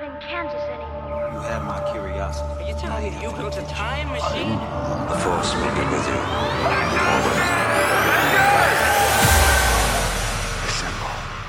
not in Kansas anymore. You have my curiosity. Are you telling me you built a time machine? The Force will be with you.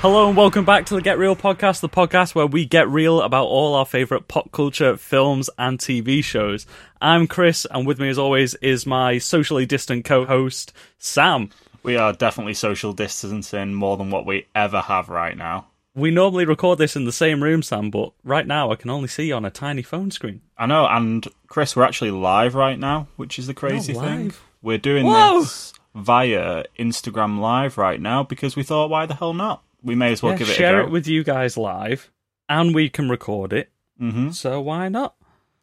Hello and welcome back to the Get Real podcast, the podcast where we get real about all our favorite pop culture films and TV shows. I'm Chris, and with me, as always, is my socially distant co-host Sam. We are definitely social distancing more than what we ever have right now. We normally record this in the same room, Sam, but right now I can only see you on a tiny phone screen. I know, and Chris, we're actually live right now, which is the crazy thing. live? We're doing Whoa! this via Instagram Live right now because we thought, why the hell not? We may as well Yeah, give it share it with you guys live, and we can record it. hmm So why not?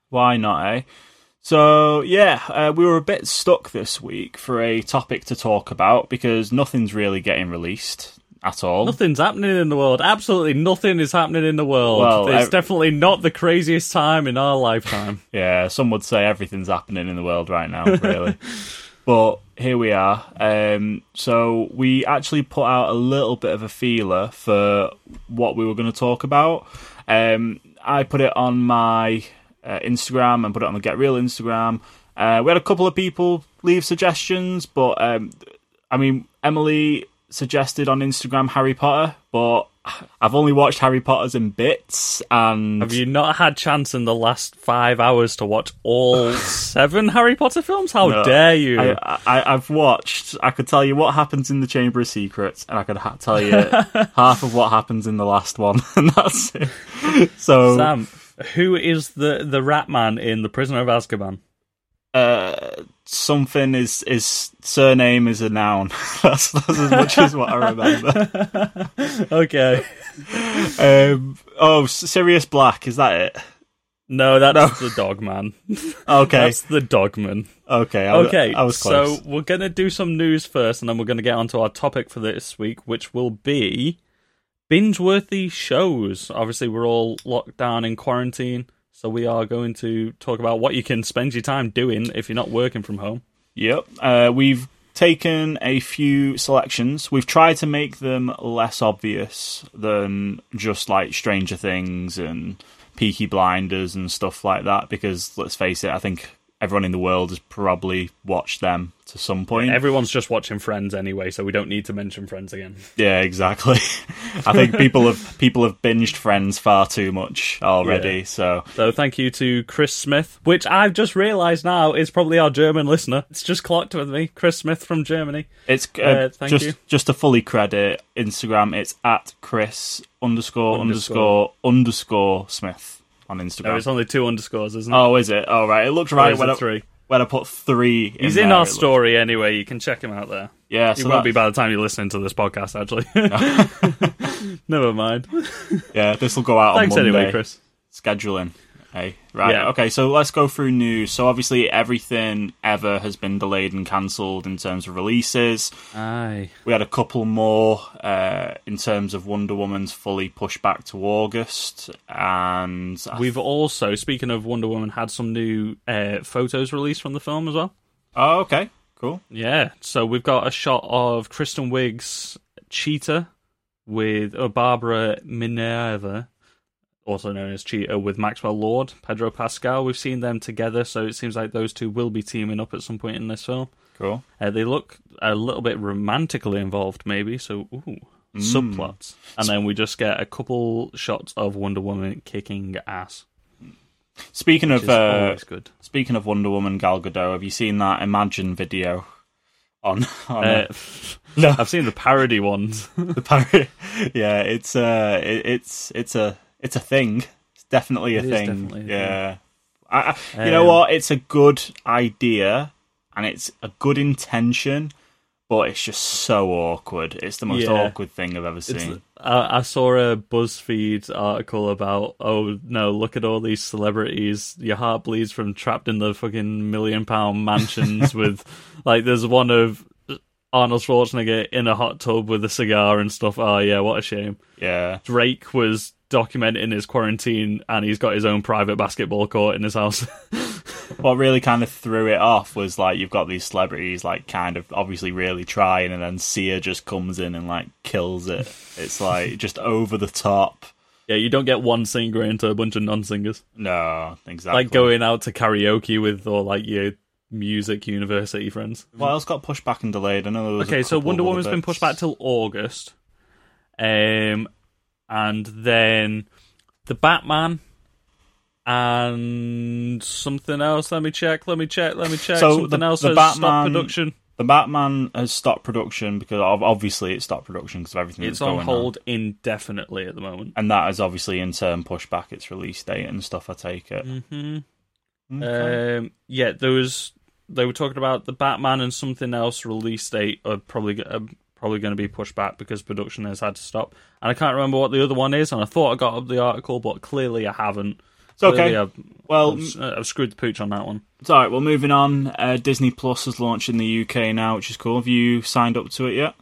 Why not, eh? So, yeah, uh, we were a bit stuck this week for a topic to talk about because nothing's really getting released at all. Nothing's happening in the world. Absolutely nothing is happening in the world. Well, it's ev- definitely not the craziest time in our lifetime. Yeah, some would say everything's happening in the world right now, really. but here we are. Um, so we actually put out a little bit of a feeler for what we were going to talk about. Um, I put it on my uh, Instagram and put it on the Get Real Instagram. Uh, we had a couple of people leave suggestions, but um, I mean, Emily suggested on Instagram Harry Potter, but I've only watched Harry Potter's in bits, and Have you not had chance in the last five hours to watch all seven Harry Potter films? How No, dare you? I, I've watched. I could tell you what happens in the Chamber of Secrets, and I could ha- tell you half of what happens in the last one, and that's it. So, Sam, who is the the rat man in The Prisoner of Azkaban? uh, something is is surname is a noun. that's, that's as much as what I remember. Okay, Um, oh, Sirius Black is that it? no, that's the dog man. Okay, That's the dogman. okay, I, Okay, I was close. so we're gonna do some news first, and then we're gonna get onto our topic for this week, which will be binge-worthy shows. Obviously, we're all locked down in quarantine, so we are going to talk about what you can spend your time doing if you're not working from home. Yep. Uh, we've taken a few selections. We've tried to make them less obvious than just like Stranger Things and Peaky Blinders and stuff like that because let's face it, I think everyone in the world has probably watched them to some point. Everyone's just watching Friends anyway, so we don't need to mention Friends again. yeah, exactly. I think people have people have binged Friends far too much already. Yeah. So So thank you to Chris Smith, which I've just realised now is probably our German listener. It's just clocked with me, Chris Smith from Germany. It's uh, Uh, thank just you. just to fully credit Instagram. It's at Chris underscore Underscore. underscore underscore Smith on No, Instagram. it's only two underscores, isn't it? oh, is it? Oh, right. It looked right when it I, three. when I put three. He's in in our it looked- story anyway. You can check him out there. Yeah, He so won't be by the time you're listening to this podcast, actually. Never mind. yeah, this will go out Thanks on Monday. anyway, Chris. Scheduling. Hey, right. Yeah. Okay, so let's go through news. So obviously everything ever has been delayed and cancelled in terms of releases. Aye. We had a couple more uh, in terms of Wonder Woman's fully pushed back to August, and We've also, speaking of Wonder Woman, had some new uh, photos released from the film as well. Oh, okay, cool. Yeah, so we've got a shot of Kristen Wiig's Cheetah with uh, Barbara Minerva, also known as Cheetah, with Maxwell Lord, Pedro Pascal. We've seen them together, so it seems like those two will be teaming up at some point in this film. Cool. Uh, they look a little bit romantically involved, maybe. So, ooh, subplots, and then we just get a couple shots of Wonder Woman kicking ass. Speaking of uh, good. speaking of Wonder Woman Gal Gadot, have you seen that Imagine video on on Uh, uh, No. I've seen the parody ones. the parody? yeah, it's uh, it, it's it's a it's a thing. It's definitely a It thing. definitely a thing. yeah, I, I, you know Um, what? It's a good idea and it's a good intention, but it's just so awkward. It's the most Yeah. awkward thing I've ever seen. I, I saw a BuzzFeed article about, oh no, look at all these celebrities. Your heart bleeds from trapped in the fucking million pound mansions with, like, there's one of Arnold Schwarzenegger in a hot tub with a cigar and stuff. Oh yeah, what a shame. yeah, Drake was documenting his quarantine and he's got his own private basketball court in his house. what really kind of threw it off was like you've got these celebrities like kind of obviously really trying, and then Sia just comes in and like kills it. It's like just over the top. Yeah, you don't get one singer into a bunch of non-singers. No, exactly. Like going out to karaoke with or like your music university friends. What else got pushed back and delayed? I know there was a Okay, so Wonder Woman's been pushed back till August, um, and then the Batman and something else. Let me check. Let me check. Let me check. So something the- else the has Batman- stopped production. The Batman has stopped production because obviously it stopped production because of everything It's on hold indefinitely at the moment. and that has obviously in turn pushed back its release date and stuff. I take it. hmm Okay. Um, yeah, there was. They were talking about the Batman and something else release date are probably are probably going to be pushed back because production has had to stop. And I can't remember what the other one is. And I thought I got up the article, but clearly I haven't. It's okay. I've, well, I've, I've screwed the pooch on that one. it's all right. Well, moving on. Uh, Disney Plus has launched in the UK now, which is cool. Have you signed up to it yet?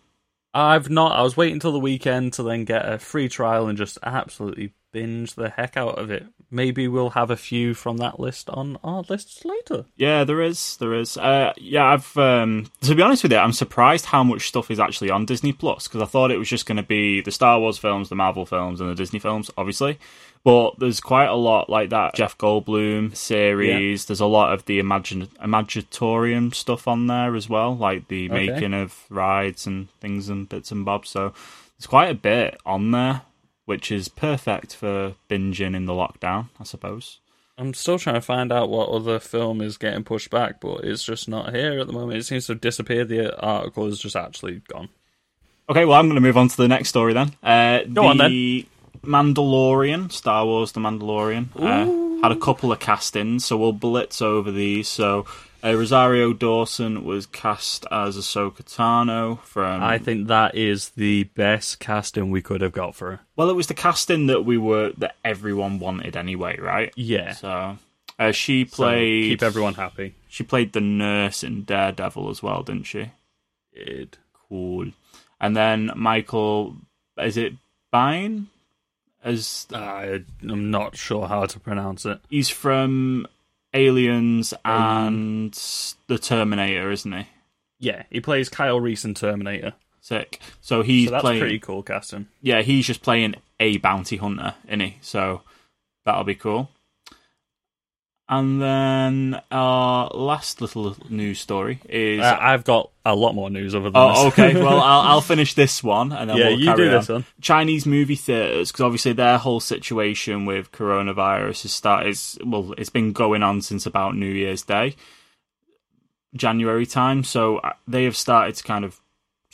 I've not. I was waiting until the weekend to then get a free trial and just absolutely binge the heck out of it. Maybe we'll have a few from that list on our lists later. Yeah, there is. There is. Uh, yeah, I've. Um, to be honest with you, I'm surprised how much stuff is actually on Disney Plus because I thought it was just going to be the Star Wars films, the Marvel films, and the Disney films, obviously. But there's quite a lot like that Jeff Goldblum series. There's a lot of the Imagine Imaginatorium stuff on there as well, like the Okay. making of rides and things and bits and bobs. So there's quite a bit on there, which is perfect for binging in the lockdown, I suppose. I'm still trying to find out what other film is getting pushed back, but it's just not here at the moment. It seems to have disappeared. The article is just actually gone. Okay, well, I'm going to move on to the next story then. Uh, Go the on, then. Mandalorian, Star Wars: The Mandalorian, uh, had a couple of castings, so we'll blitz over these. So, uh, Rosario Dawson was cast as Ahsoka Tano from. I think that is the best casting we could have got for her. well, it was the casting that we were that everyone wanted anyway, right? Yeah. So, uh, she So played. keep everyone happy. She played the nurse in Daredevil as well, didn't she? It. Cool. And then Michael, is it Bine? As I, I'm not sure how to pronounce it. he's from Aliens um, and the Terminator, isn't he? Yeah, he plays Kyle Reese in Terminator. Sick. So he's so that's playing. pretty cool casting. Yeah, he's just playing a bounty hunter, isn't he? So that'll be cool. And then our last little news story is. Uh, I've got a lot more news other than Oh, okay. Well, I'll, I'll finish this one, and then yeah, we'll you carry do on. this one. Chinese movie theaters, because obviously their whole situation with coronavirus has started. Well, it's been going on since about New Year's Day, January time. So uh, they have started to kind of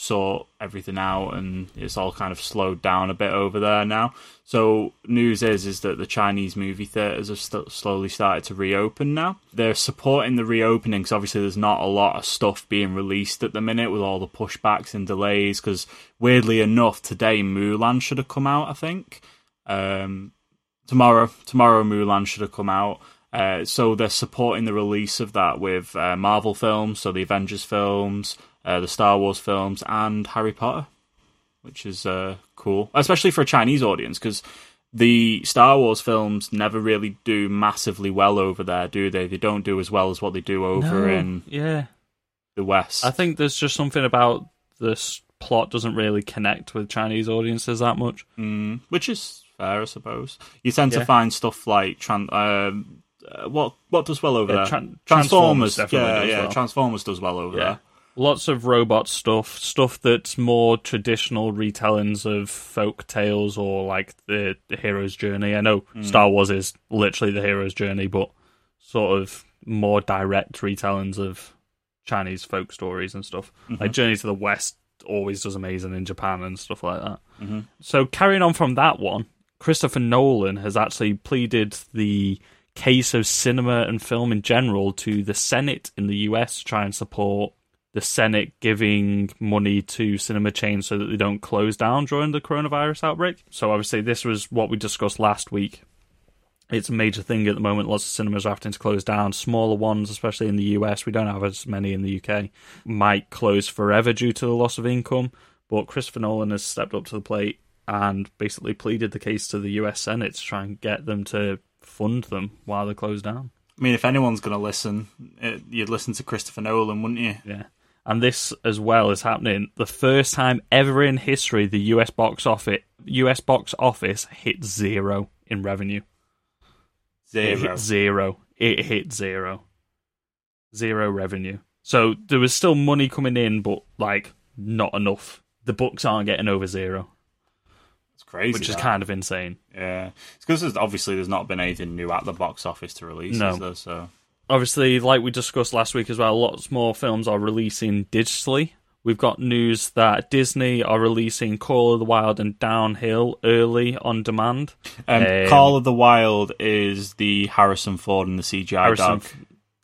sort everything out, and it's all kind of slowed down a bit over there now. So news is is that the Chinese movie theaters have st- slowly started to reopen now. They're supporting the reopening because obviously there's not a lot of stuff being released at the minute with all the pushbacks and delays. Because weirdly enough, today Mulan should have come out. I think um, tomorrow tomorrow Mulan should have come out. Uh, so they're supporting the release of that with uh, Marvel films, so the Avengers films, uh, the Star Wars films, and Harry Potter, which is uh, cool, especially for a Chinese audience because the Star Wars films never really do massively well over there, do they? They don't do as well as what they do over No, in yeah, the West. I think there's just something about this plot doesn't really connect with Chinese audiences that much. Mm, which is fair, I suppose. You tend to find stuff like tran- um, uh, what what does well over Yeah, there. Tran- Transformers, Transformers definitely yeah, does yeah. well. Transformers does well over Yeah. there. Lots of robot stuff, stuff that's more traditional retellings of folk tales or like the, the hero's journey. I know hmm. Star Wars is literally the hero's journey, but sort of more direct retellings of Chinese folk stories and stuff. Like mm-hmm. Journey to the West always does amazing in Japan and stuff like that. Mm-hmm. So carrying on from that one, Christopher Nolan has actually pleaded the case of cinema and film in general to the Senate in the US to try and support the Senate giving money to cinema chains so that they don't close down during the coronavirus outbreak. So obviously this was what we discussed last week. It's a major thing at the moment. Lots of cinemas are having to close down. Smaller ones, especially in the US, we don't have as many in the UK, might close forever due to the loss of income. But Christopher Nolan has stepped up to the plate and basically pleaded the case to the US Senate to try and get them to fund them while they're closed down. I mean, if anyone's going to listen, eh, you'd listen to Christopher Nolan, wouldn't you? Yeah. And this as well is happening the first time ever in history the US box office US box office hit zero in revenue. It Zero. hit zero. It hit zero. Zero revenue. So there was still money coming in, but like not enough. The books aren't getting over zero, It's crazy. which is kind of insane. Yeah, it's because obviously there's not been anything new at the box office to release, No. is there? So obviously, like we discussed last week as well, lots more films are releasing digitally. We've got news that Disney are releasing Call of the Wild and Downhill early on demand. um, Um, Call of the Wild is the Harrison Ford and the CGI Harrison, dog.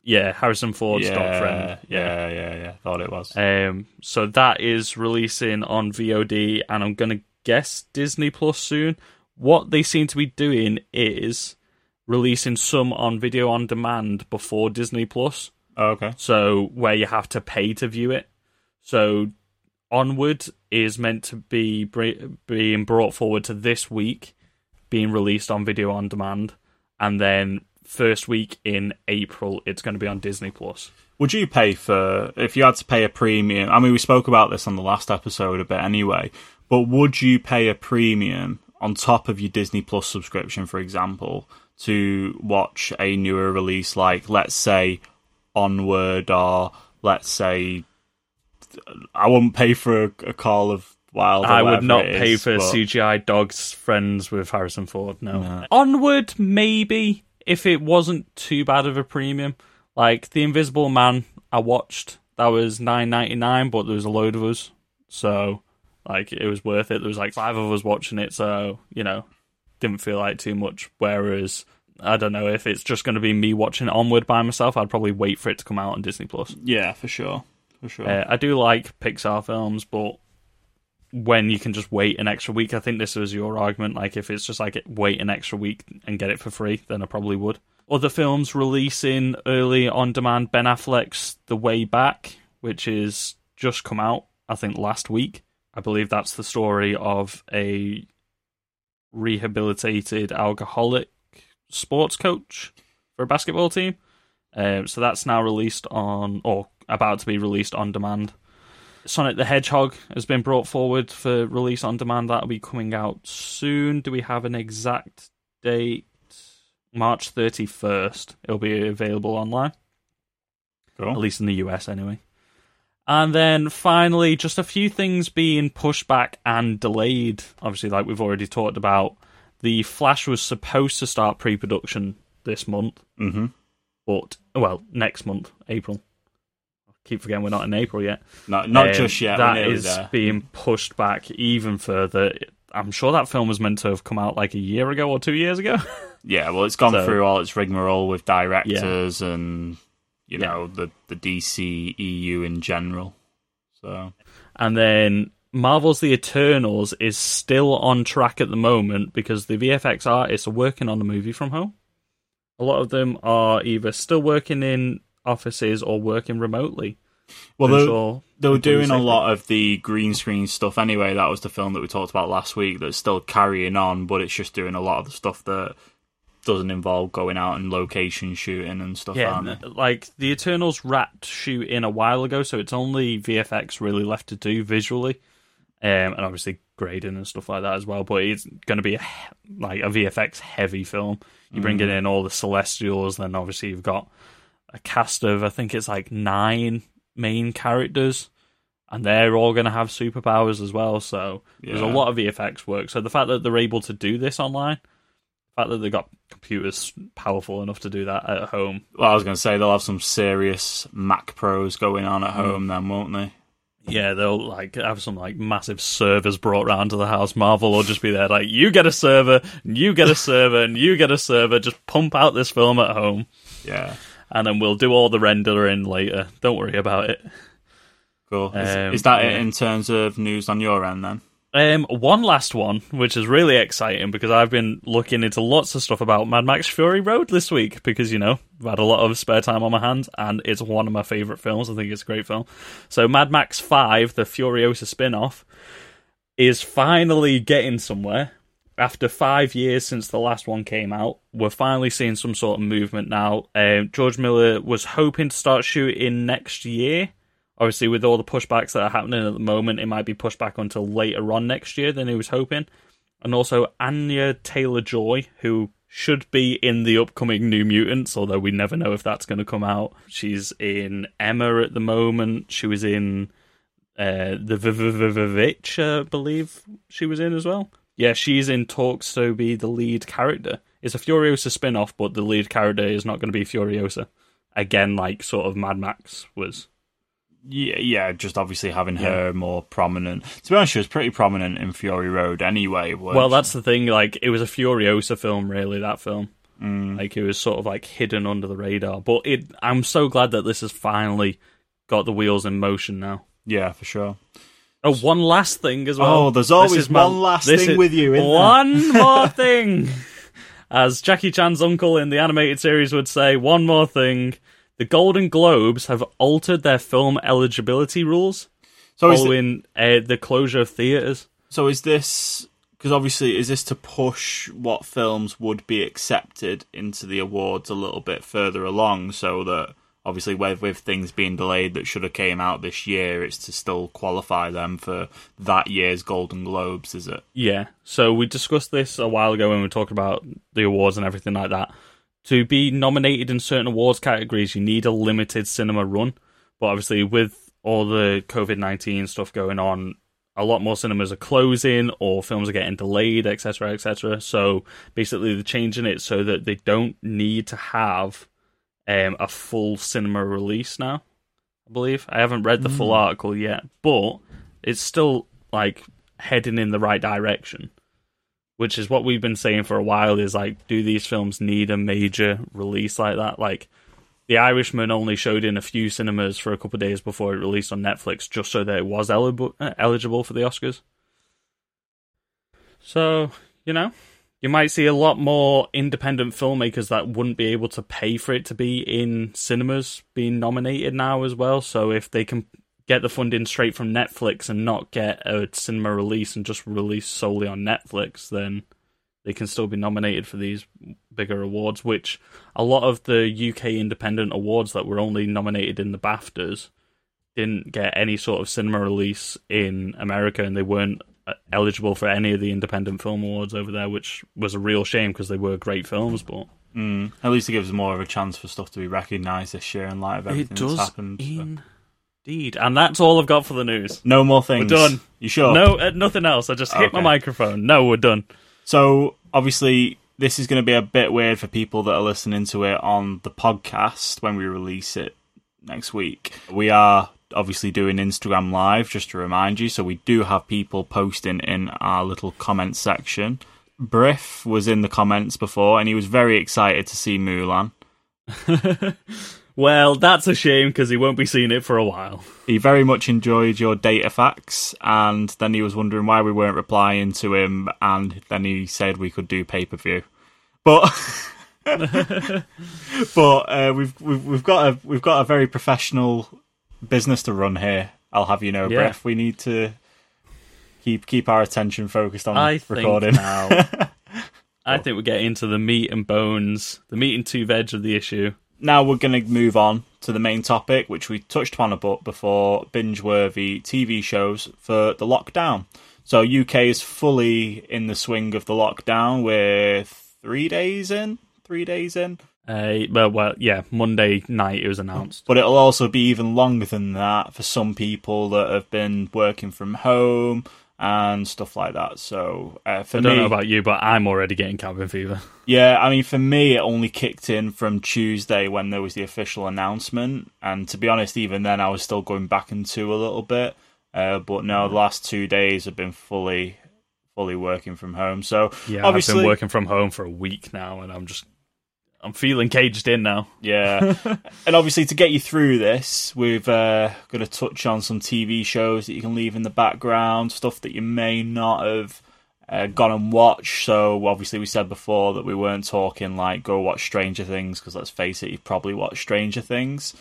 yeah, Harrison Ford's yeah, dog friend. yeah, yeah, yeah. Thought it was. Um, so that is releasing on VOD, and I'm gonna guess Disney Plus soon. What they seem to be doing is releasing some on video on demand before Disney Plus. oh, okay. so where you have to pay to view it. So Onward is meant to be br- being brought forward to this week, being released on video on demand, and then first week in April it's going to be on Disney Plus. Would you pay for if you had to pay a premium? I mean, we spoke about this on the last episode a bit anyway. But would you pay a premium on top of your Disney Plus subscription, for example, to watch a newer release like, let's say, Onward, or let's say, I wouldn't pay for a, a Call of Wild. I would not pay is, for but- CGI dogs friends with Harrison Ford. No. Onward, maybe if it wasn't too bad of a premium. Like the Invisible Man, I watched. That was nine ninety nine, but there was a load of us, so like it was worth it. There was like five of us watching it, so you know, didn't feel like too much. Whereas I don't know if it's just going to be me watching Onward by myself. I'd probably wait for it to come out on Disney Plus. Yeah, for sure, for sure. Uh, I do like Pixar films, but when you can just wait an extra week, I think this was your argument. Like, if it's just like wait an extra week and get it for free, then I probably would. Other films releasing early on demand Ben Affleck's The Way Back, which is just come out, I think, last week. I believe that's the story of a rehabilitated alcoholic sports coach for a basketball team. Um, so that's now released on, or about to be released on demand. Sonic the Hedgehog has been brought forward for release on demand. That'll be coming out soon. Do we have an exact date? March 31st. It'll be available online, at least in the US anyway. And then finally, just a few things being pushed back and delayed. Obviously, like we've already talked about, the Flash was supposed to start pre production this month, hmm but, well, next month, April. I keep forgetting we're not in April yet. Not not Um, just yet. That is there. being pushed back even further. I'm sure that film was meant to have come out like a year ago or two years ago. Yeah, well, it's gone So- through all its rigmarole with directors and you know the the DC EU in general. So and then Marvel's The Eternals is still on track at the moment because the VFX artists are working on the movie from home. A lot of them are either still working in offices or working remotely. well, they, sure they were doing a lot of the green screen stuff anyway. That was the film that we talked about last week. That's still carrying on, but it's just doing a lot of the stuff that doesn't involve going out and location shooting and stuff. Yeah, n- like the Eternals wrapped shooting a while ago, so it's only VFX really left to do visually, um, and obviously grading and stuff like that as well. But it's going to be a, like a VFX heavy film. You bring Mm. in all the Celestials, then obviously you've got a cast of I think it's like nine main characters, and they're all going to have superpowers as well. So there's a lot of VFX work. So the fact that they're able to do this online. The fact that they got computers powerful enough to do that at home Well, I was going to say they'll have some serious Mac Pros going on Mm. at home then, won't they? Yeah, they'll like have some like massive servers brought round to the house. Marvel will just be there, like you get a server, and you get a server, and you get a server. Just pump out this film at home, Yeah. and then we'll do all the rendering later. Don't worry about it. Cool. Is, Um, is that it in terms of news on your end then? Um, one last one, which is really exciting because I've been looking into lots of stuff about Mad Max Fury Road this week because you know I've had a lot of spare time on my hands and it's one of my favorite films. I think it's a great film. So Mad Max Five, the Furiosa spin-off, is finally getting somewhere. After five years since the last one came out, we're finally seeing some sort of movement now. Um, George Miller was hoping to start shooting next year, Obviously, with all the pushbacks that are happening at the moment, it might be pushed back until later on next year than he was hoping. And also Anya Taylor Joy, who should be in the upcoming New Mutants, although we never know if that's going to come out. She's in Emma at the moment. She was in uh, the Vivitch, I believe she was in as well. Yeah, she's in talks to be the lead character. It's a Furiosa spin off, but the lead character is not going to be Furiosa. Again, like sort of Mad Max was. Yeah, yeah, just obviously having her more prominent. To be honest, she was pretty prominent in Fury Road anyway. Well, that's the thing. Like, it was a Furiosa film, really. That film, mm. like, it was sort of like hidden under the radar. But it, I'm so glad that this has finally got the wheels in motion now. yeah, for sure. Oh, one last thing as well. Oh, there's always is my- one last thing is- with you? One more thing. As Jackie Chan's uncle in the animated series would say, one more thing. The Golden Globes have altered their film eligibility rules So following uh, the closure of theaters. so is this because obviously is this to push what films would be accepted into the awards a little bit further along, so that obviously with with things being delayed that should have came out this year, it's to still qualify them for that year's Golden Globes, is it? Yeah. So we discussed this a while ago when we were talking about the awards and everything like that. To be nominated in certain awards categories, you need a limited cinema run. But obviously, with all the COVID 19 stuff going on, a lot more cinemas are closing or films are getting delayed, etc., etc. So basically, they're changing it so that they don't need to have um, a full cinema release now. I believe I haven't read the full article yet, but it's still like heading in the right direction. Which is what we've been saying for a while. Is like, do these films need a major release like that? Like, The Irishman only showed in a few cinemas for a couple of days before it released on Netflix, just so that it was eligible uh, eligible for the Oscars. So you know, you might see a lot more independent filmmakers that wouldn't be able to pay for it to be in cinemas being nominated now as well. So if they can get the funding straight from Netflix and not get a cinema release and just release solely on Netflix, then they can still be nominated for these bigger awards, which a lot of the UK independent awards that were only nominated in the BAFTAs didn't get any sort of cinema release in America and they weren't uh, eligible for any of the independent film awards over there, which was a real shame because they were great films, but Mm. At least it gives more of a chance for stuff to be recognised this year in light of everything it does that's happened. so. Indeed. And that's all I've got for the news. No more things. We're done. You sure? No, uh, nothing else. I just hit my Okay. microphone. No, we're done. So obviously this is going to be a bit weird for people that are listening to it on the podcast when we release it next week. We are obviously doing Instagram live just to remind you, so we do have people posting in our little comment section. Briff was in the comments before and he was very excited to see Mulan. Well, that's a shame because he won't be seeing it for a while. He very much enjoyed your data facts, and then he was wondering why we weren't replying to him, and then he said we could do pay per view, but but uh, we've we've we've got a we've got a very professional business to run here. I'll have you know, Yeah. We need to keep keep our attention focused on I think recording. now. I think we get into the meat and bones, the meat and two veg of the issue. Now we're going to move on to the main topic, which we touched upon a bit before binge-worthy TV shows for the lockdown. So UK is fully in the swing of the lockdown. We're three days in, three days in, Uh, well, well, yeah, Monday night it was announced. but it'll also be even longer than that for some people that have been working from home and stuff like that. So uh, for I don't me, know about you, but I'm already getting cabin fever. Yeah, I mean, for me, it only kicked in from Tuesday when there was the official announcement. And to be honest, even then, I was still going back into a little bit. Uh, but no, the last two days have been fully, fully working from home. So Yeah, I've been working from home for a week now, and I'm just, I'm feeling caged in now. yeah, and obviously to get you through this, we've uh, got to touch on some TV shows that you can leave in the background, stuff that you may not have. Uh, gone and watched. So obviously, we said before that we weren't talking like go watch Stranger Things because let's face it, you've probably watched Stranger Things,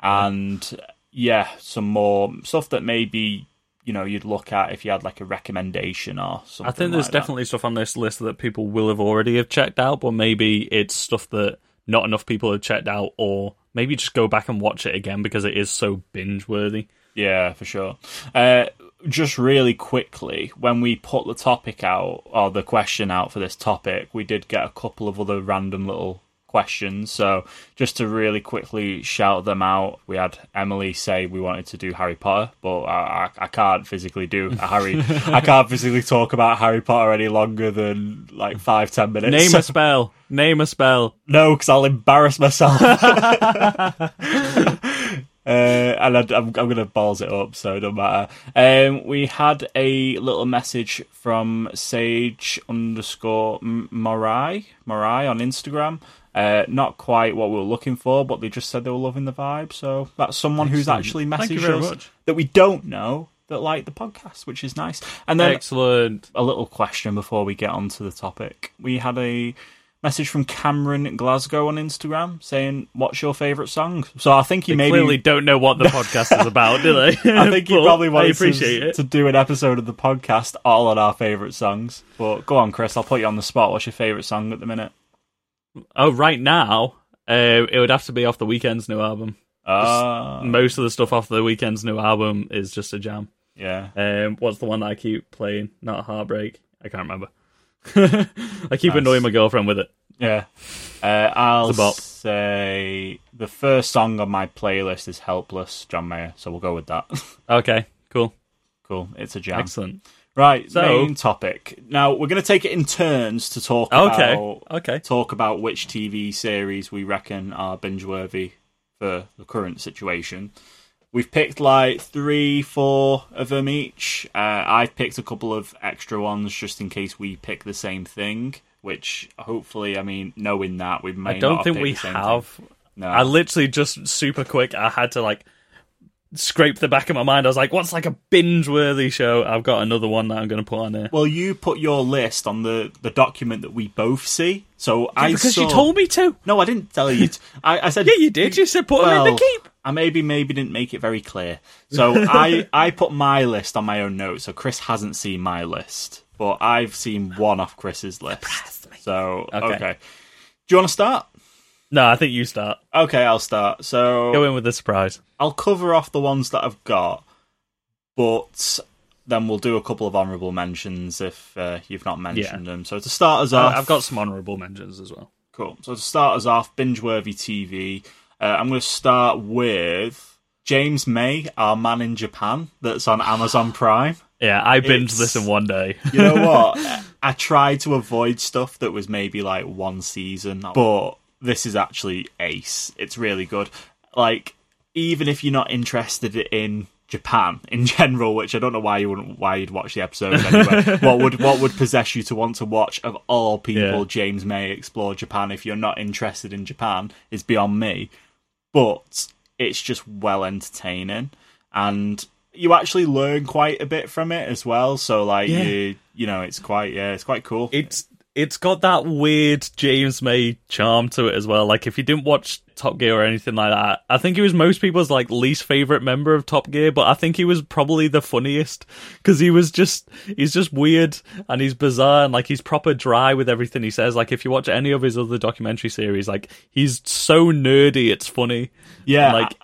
and yeah, some more stuff that maybe you know you'd look at if you had like a recommendation or something. I think there's like that. definitely stuff on this list that people will have already have checked out, but maybe it's stuff that not enough people have checked out, or maybe just go back and watch it again because it is so binge worthy. Yeah, for sure. Uh, just really quickly, when we put the topic out or the question out for this topic, we did get a couple of other random little questions. So just to really quickly shout them out, we had Emily say we wanted to do Harry Potter, but I, I, I can't physically do a Harry. I can't physically talk about Harry Potter any longer than like five ten minutes. Name a spell. Name a spell. No, because I'll embarrass myself. Uh, and I, I'm, I'm going to balls it up, so it don't matter. Um, we had a little message from Sage underscore Morai, Morai on Instagram. Uh, not quite what we were looking for, but they just said they were loving the vibe. So that's someone who's actually messaged us much. that we don't know that like the podcast, which is nice. And then Excellent. a little question before we get on to the topic. We had a message from Cameron Glasgow on Instagram saying, "What's your favourite song?" So I think he They maybe clearly don't know what the podcast is about, do they? I think he probably wanted to, to do an episode of the podcast all on our favourite songs. But go on, Chris. I'll put you on the spot. What's your favourite song at the minute? Oh, right now, uh, it would have to be off the Weeknd's new album. Uh, Most of the stuff off the Weeknd's new album is just a jam. yeah. Um, what's the one that I keep playing? Not Heartbreak. I can't remember. I keep Nice. annoying my girlfriend with it. Yeah. Uh, I'll It's a bop. say the first song on my playlist is Helpless, John Mayer. So we'll go with that. Okay, cool, cool. It's a jam. excellent. Right, So- main topic. Now we're going to take it in turns to talk Okay, about okay. talk about which TV series we reckon are binge worthy for the current situation. We've picked like three, four of them each. Uh, I've picked a couple of extra ones just in case we pick the same thing. Which hopefully, I mean, knowing that we may I don't think we have. No, I literally just super quick. I had to like scrape the back of my mind. I was like, "What's like a binge-worthy show?" I've got another one that I'm going to put on here. well, you put your list on the the document that we both see. So I because saw... you told me to. No, I didn't tell you. To. I, I said Yeah, you did. You said put them in the keep. I maybe maybe didn't make it very clear. So I I put my list on my own notes. So Chris hasn't seen my list, but I've seen one off Chris's list. So okay. Okay. Do you want to start? No, I think you start. Okay, I'll start. So Go in with the surprise. I'll cover off the ones that I've got, but then we'll do a couple of honourable mentions if uh, you've not mentioned them. So to start us Uh, off, I've got some honourable mentions as well. Cool. So to start us off, binge-worthy TV. Uh, I'm going to start with James May, our man in Japan, that's on Amazon Prime. Yeah, I binged It's- this in one day. You know what? I tried to avoid stuff that was maybe like one season, but this is actually ace. It's really good. Like, even if you're not interested in Japan in general, which I don't know why you wouldn't why you'd watch the episode anyway. what would what would possess you to want to watch of all people Yeah. James May explore Japan if you're not interested in Japan is beyond me. But it's just well entertaining and you actually learn quite a bit from it as well. So like Yeah. you you know, it's quite yeah, it's quite cool. it's it's got that weird James May charm to it as well. Like if you didn't watch Top Gear or anything like that, I think he was most people's like least favorite member of Top Gear, but I think he was probably the funniest because he was just he's just weird and he's bizarre and like he's proper dry with everything he says. Like if you watch any of his other documentary series, like he's so nerdy, it's funny. yeah, like-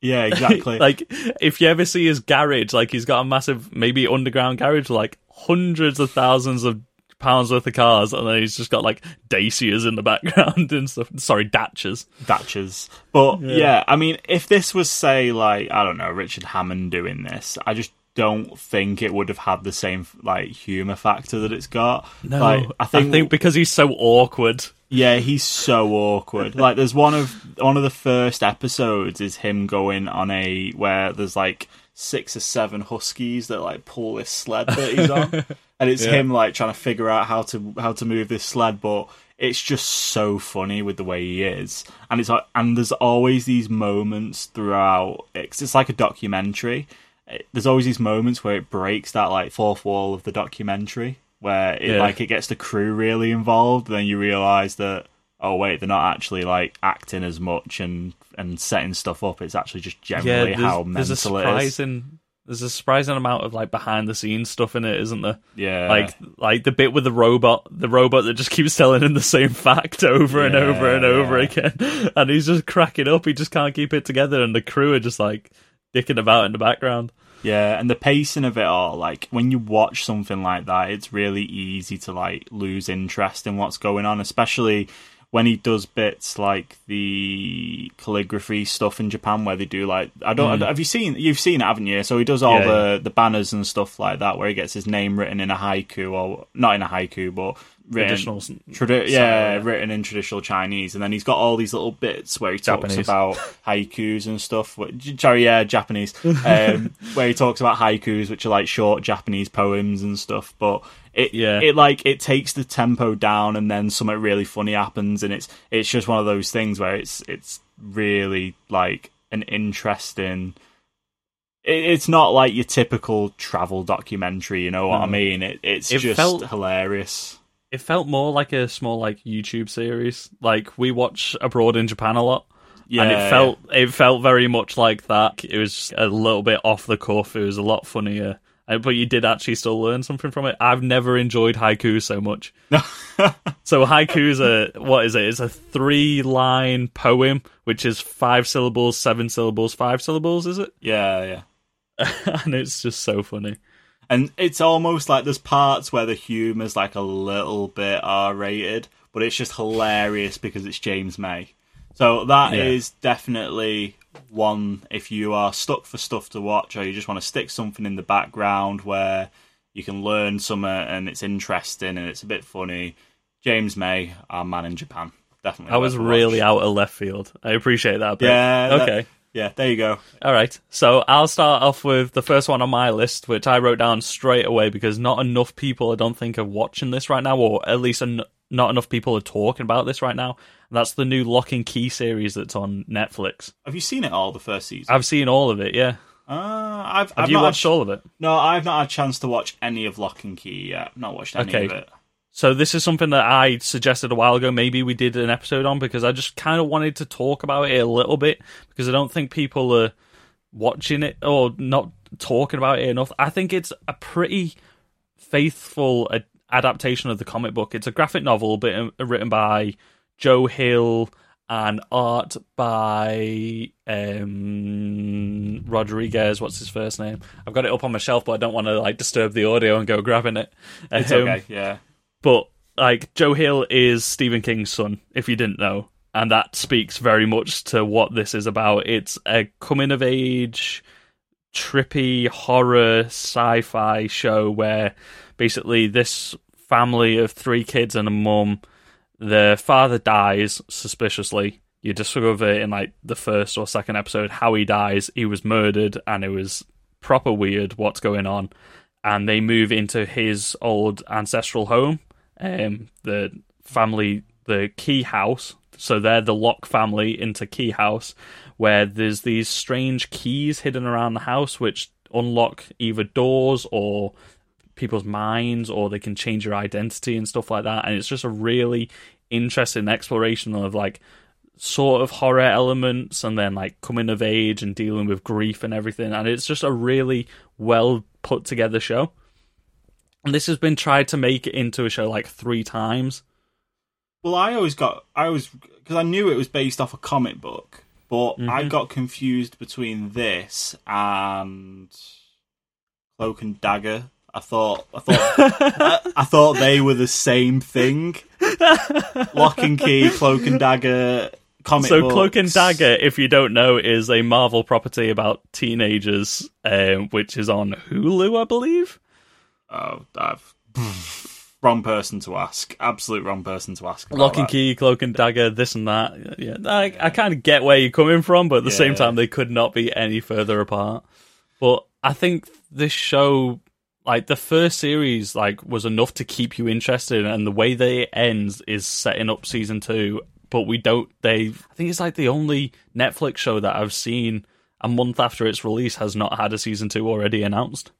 yeah, exactly. like if you ever see his garage, like he's got a massive maybe underground garage, like hundreds of thousands of pounds worth of cars, and then he's just got like Dacias in the background and stuff. Sorry, Datchas. Thatchers. But yeah. I mean, if this was say like I don't know Richard Hammond doing this, I just don't think it would have had the same like humor factor that it's got. No, like, I think, because he's so awkward. yeah, he's so awkward. like there's one of one of the first episodes is him going on a where there's like six or seven huskies that like pull this sled that he's on, and it's Yeah. him like trying to figure out how to how to move this sled, but it's just so funny with the way he is, and it's like and there's always these moments throughout. It's it's like a documentary. It- There's always these moments where it breaks that like fourth wall of the documentary, where it Yeah. like it gets the crew really involved. Then you realize that oh wait, they're not actually like acting as much and and setting stuff up. It's actually just Yeah, generally there's, how there's a mental it is. surprising. There's a surprising amount of like behind the scenes stuff in it, isn't there? Yeah, Like, like the bit with the robot, the robot that just keeps telling him the same fact over and over and over yeah. again, and he's just cracking up. He just can't keep it together, and the crew are just like, dicking about in the background. Yeah, and the pacing of it all, like when you watch something like that, it's really easy to like lose interest in what's going on, especially when he does bits like the calligraphy stuff in Japan where they do like I don't have you seen you've seen it haven't you so he does all. Yeah, the the banners and stuff like that where he gets his name written in a haiku or not in a haiku but written, Traditional tradi- yeah, yeah. written in traditional Chinese and then he's got all these little bits where he talks Japanese. about haikus and stuff wh- sorry yeah Japanese um, where he talks about haikus which are like short Japanese poems and stuff but it Yeah. it like it takes the tempo down and then something really funny happens and it's it's just one of those things where it's it's really like an interesting it, it's not like your typical travel documentary you know what i mean it, it's It just felt- hilarious It felt more like a small like YouTube series. Like we watch abroad in Japan a lot. yeah and it felt it felt very much like that. It was a little bit off the cuff. It was a lot funnier, Uh, but you did actually still learn something from it. I've never enjoyed haiku so much. so haikus a what is it? It's a three line poem, which is five syllables, seven syllables, five syllables. Is it? yeah yeah and it's just so funny. and it's almost like there's parts where the humor's like a little bit r-rated but it's just hilarious because it's james may so that is Yeah. definitely one if you are stuck for stuff to watch or you just want to stick something in the background where you can learn something and it's interesting and it's a bit funny james may our man in japan definitely I was really watch. out of left field. I appreciate that. Bit. yeah that- Okay. yeah there you go All right. So I'll start off with the first one on my list, which I wrote down straight away because not enough people, I don't think, are watching this right now, or at least en- not enough people are talking about this right now. That's the new Locke and Key series that's on Netflix. have you seen it all the first season I've seen all of it. Yeah. uh, I've, Have I've you not watched all of it? No, I've not had a chance to watch any of Locke and Key yet. Not watched any Okay. of it. So this is something that I suggested a while ago. Maybe we did an episode on because I just kind of wanted to talk about it a little bit because I don't think people are watching it or not talking about it enough. I think it's a pretty faithful adaptation of the comic book. It's a graphic novel bit, written by Joe Hill and art by um, Rodriguez. What's his first name? I've got it up on my shelf, but I don't want to like disturb the audio and go grabbing it. It's Um, okay, yeah. but like Joe Hill is Stephen King's son, if you didn't know, and that speaks very much to what this is about. It's a coming of age, trippy horror sci-fi show where basically this family of three kids and a mum, their father dies suspiciously. You discover in like the first or second episode how he dies. He was murdered, and it was proper weird what's going on. And they move into his old ancestral home, um, the family, the Key House. So they're the Locke family into Key House, where there's these strange keys hidden around the house which unlock either doors or people's minds, or they can change your identity and stuff like that. And it's just a really interesting exploration of like sort of horror elements and then like coming of age and dealing with grief and everything and it's just a really well put together show and this has been tried to make it into a show like three times Well, I always got, I was, because I knew it was based off a comic book, but Mm-hmm. I got confused between this and Cloak and Dagger. I thought, I thought, I, I thought they were the same thing. Locke and Key, Cloak and Dagger, comic so books. cloak and dagger if you don't know is a marvel property about teenagers um, which is on hulu i believe Oh, I've wrong person to ask. Absolute wrong person to ask. Lock and that. key, cloak and dagger, this and that. Yeah, I, I kind of get where you're coming from, but at the same time, they could not be any further apart. But I think this show, like the first series, like was enough to keep you interested, and the way that it ends is setting up season two. But we don't. They, I think it's like the only Netflix show that I've seen a month after its release has not had a season two already announced.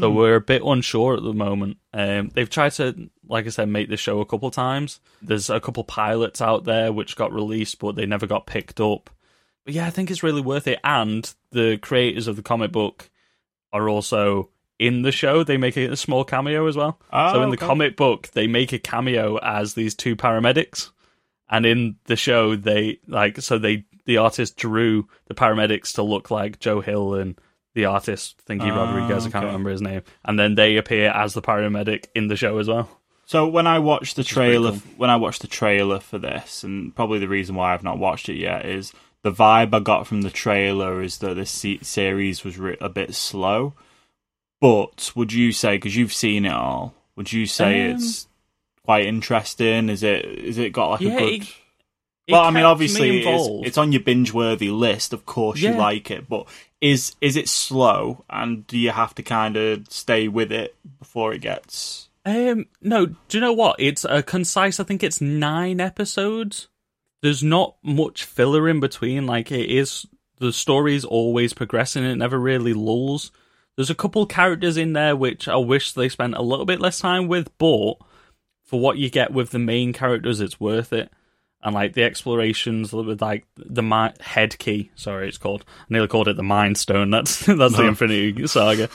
So we're a bit unsure at the moment. Um, they've tried to, like I said, make this show a couple times. There's a couple pilots out there which got released, but they never got picked up. But yeah, I think it's really worth it. And the creators of the comic book are also in the show. They make a, small cameo as well. Oh, so in the okay. comic book, they make a cameo as these two paramedics, and in the show, they like so they the artist drew the paramedics to look like Joe Hill and the artist thingy Ah, Rodriguez. I can't okay. remember his name, and then they appear as the paramedic in the show as well. So when I watched the trailer, cool. when I watched the trailer for this, and probably the reason why I've not watched it yet is the vibe I got from the trailer is that this series was a bit slow. But would you say, because you've seen it all, would you say Um, it's quite interesting? Is it? Is it got like Yeah, a good? it- It well, I mean, obviously, me it's, it's on your binge-worthy list. Of course, you like it, but is is it slow? And do you have to kind of stay with it before it gets? Um, no, do you know what? It's a concise. I think it's nine episodes. There's not much filler in between. Like it is, the story is always progressing. It never really lulls. There's a couple characters in there which I wish they spent a little bit less time with, but for what you get with the main characters, it's worth it. And like the explorations with like the mi- head key, sorry, it's called. I nearly called it the Mind Stone. That's that's the Infinity Saga.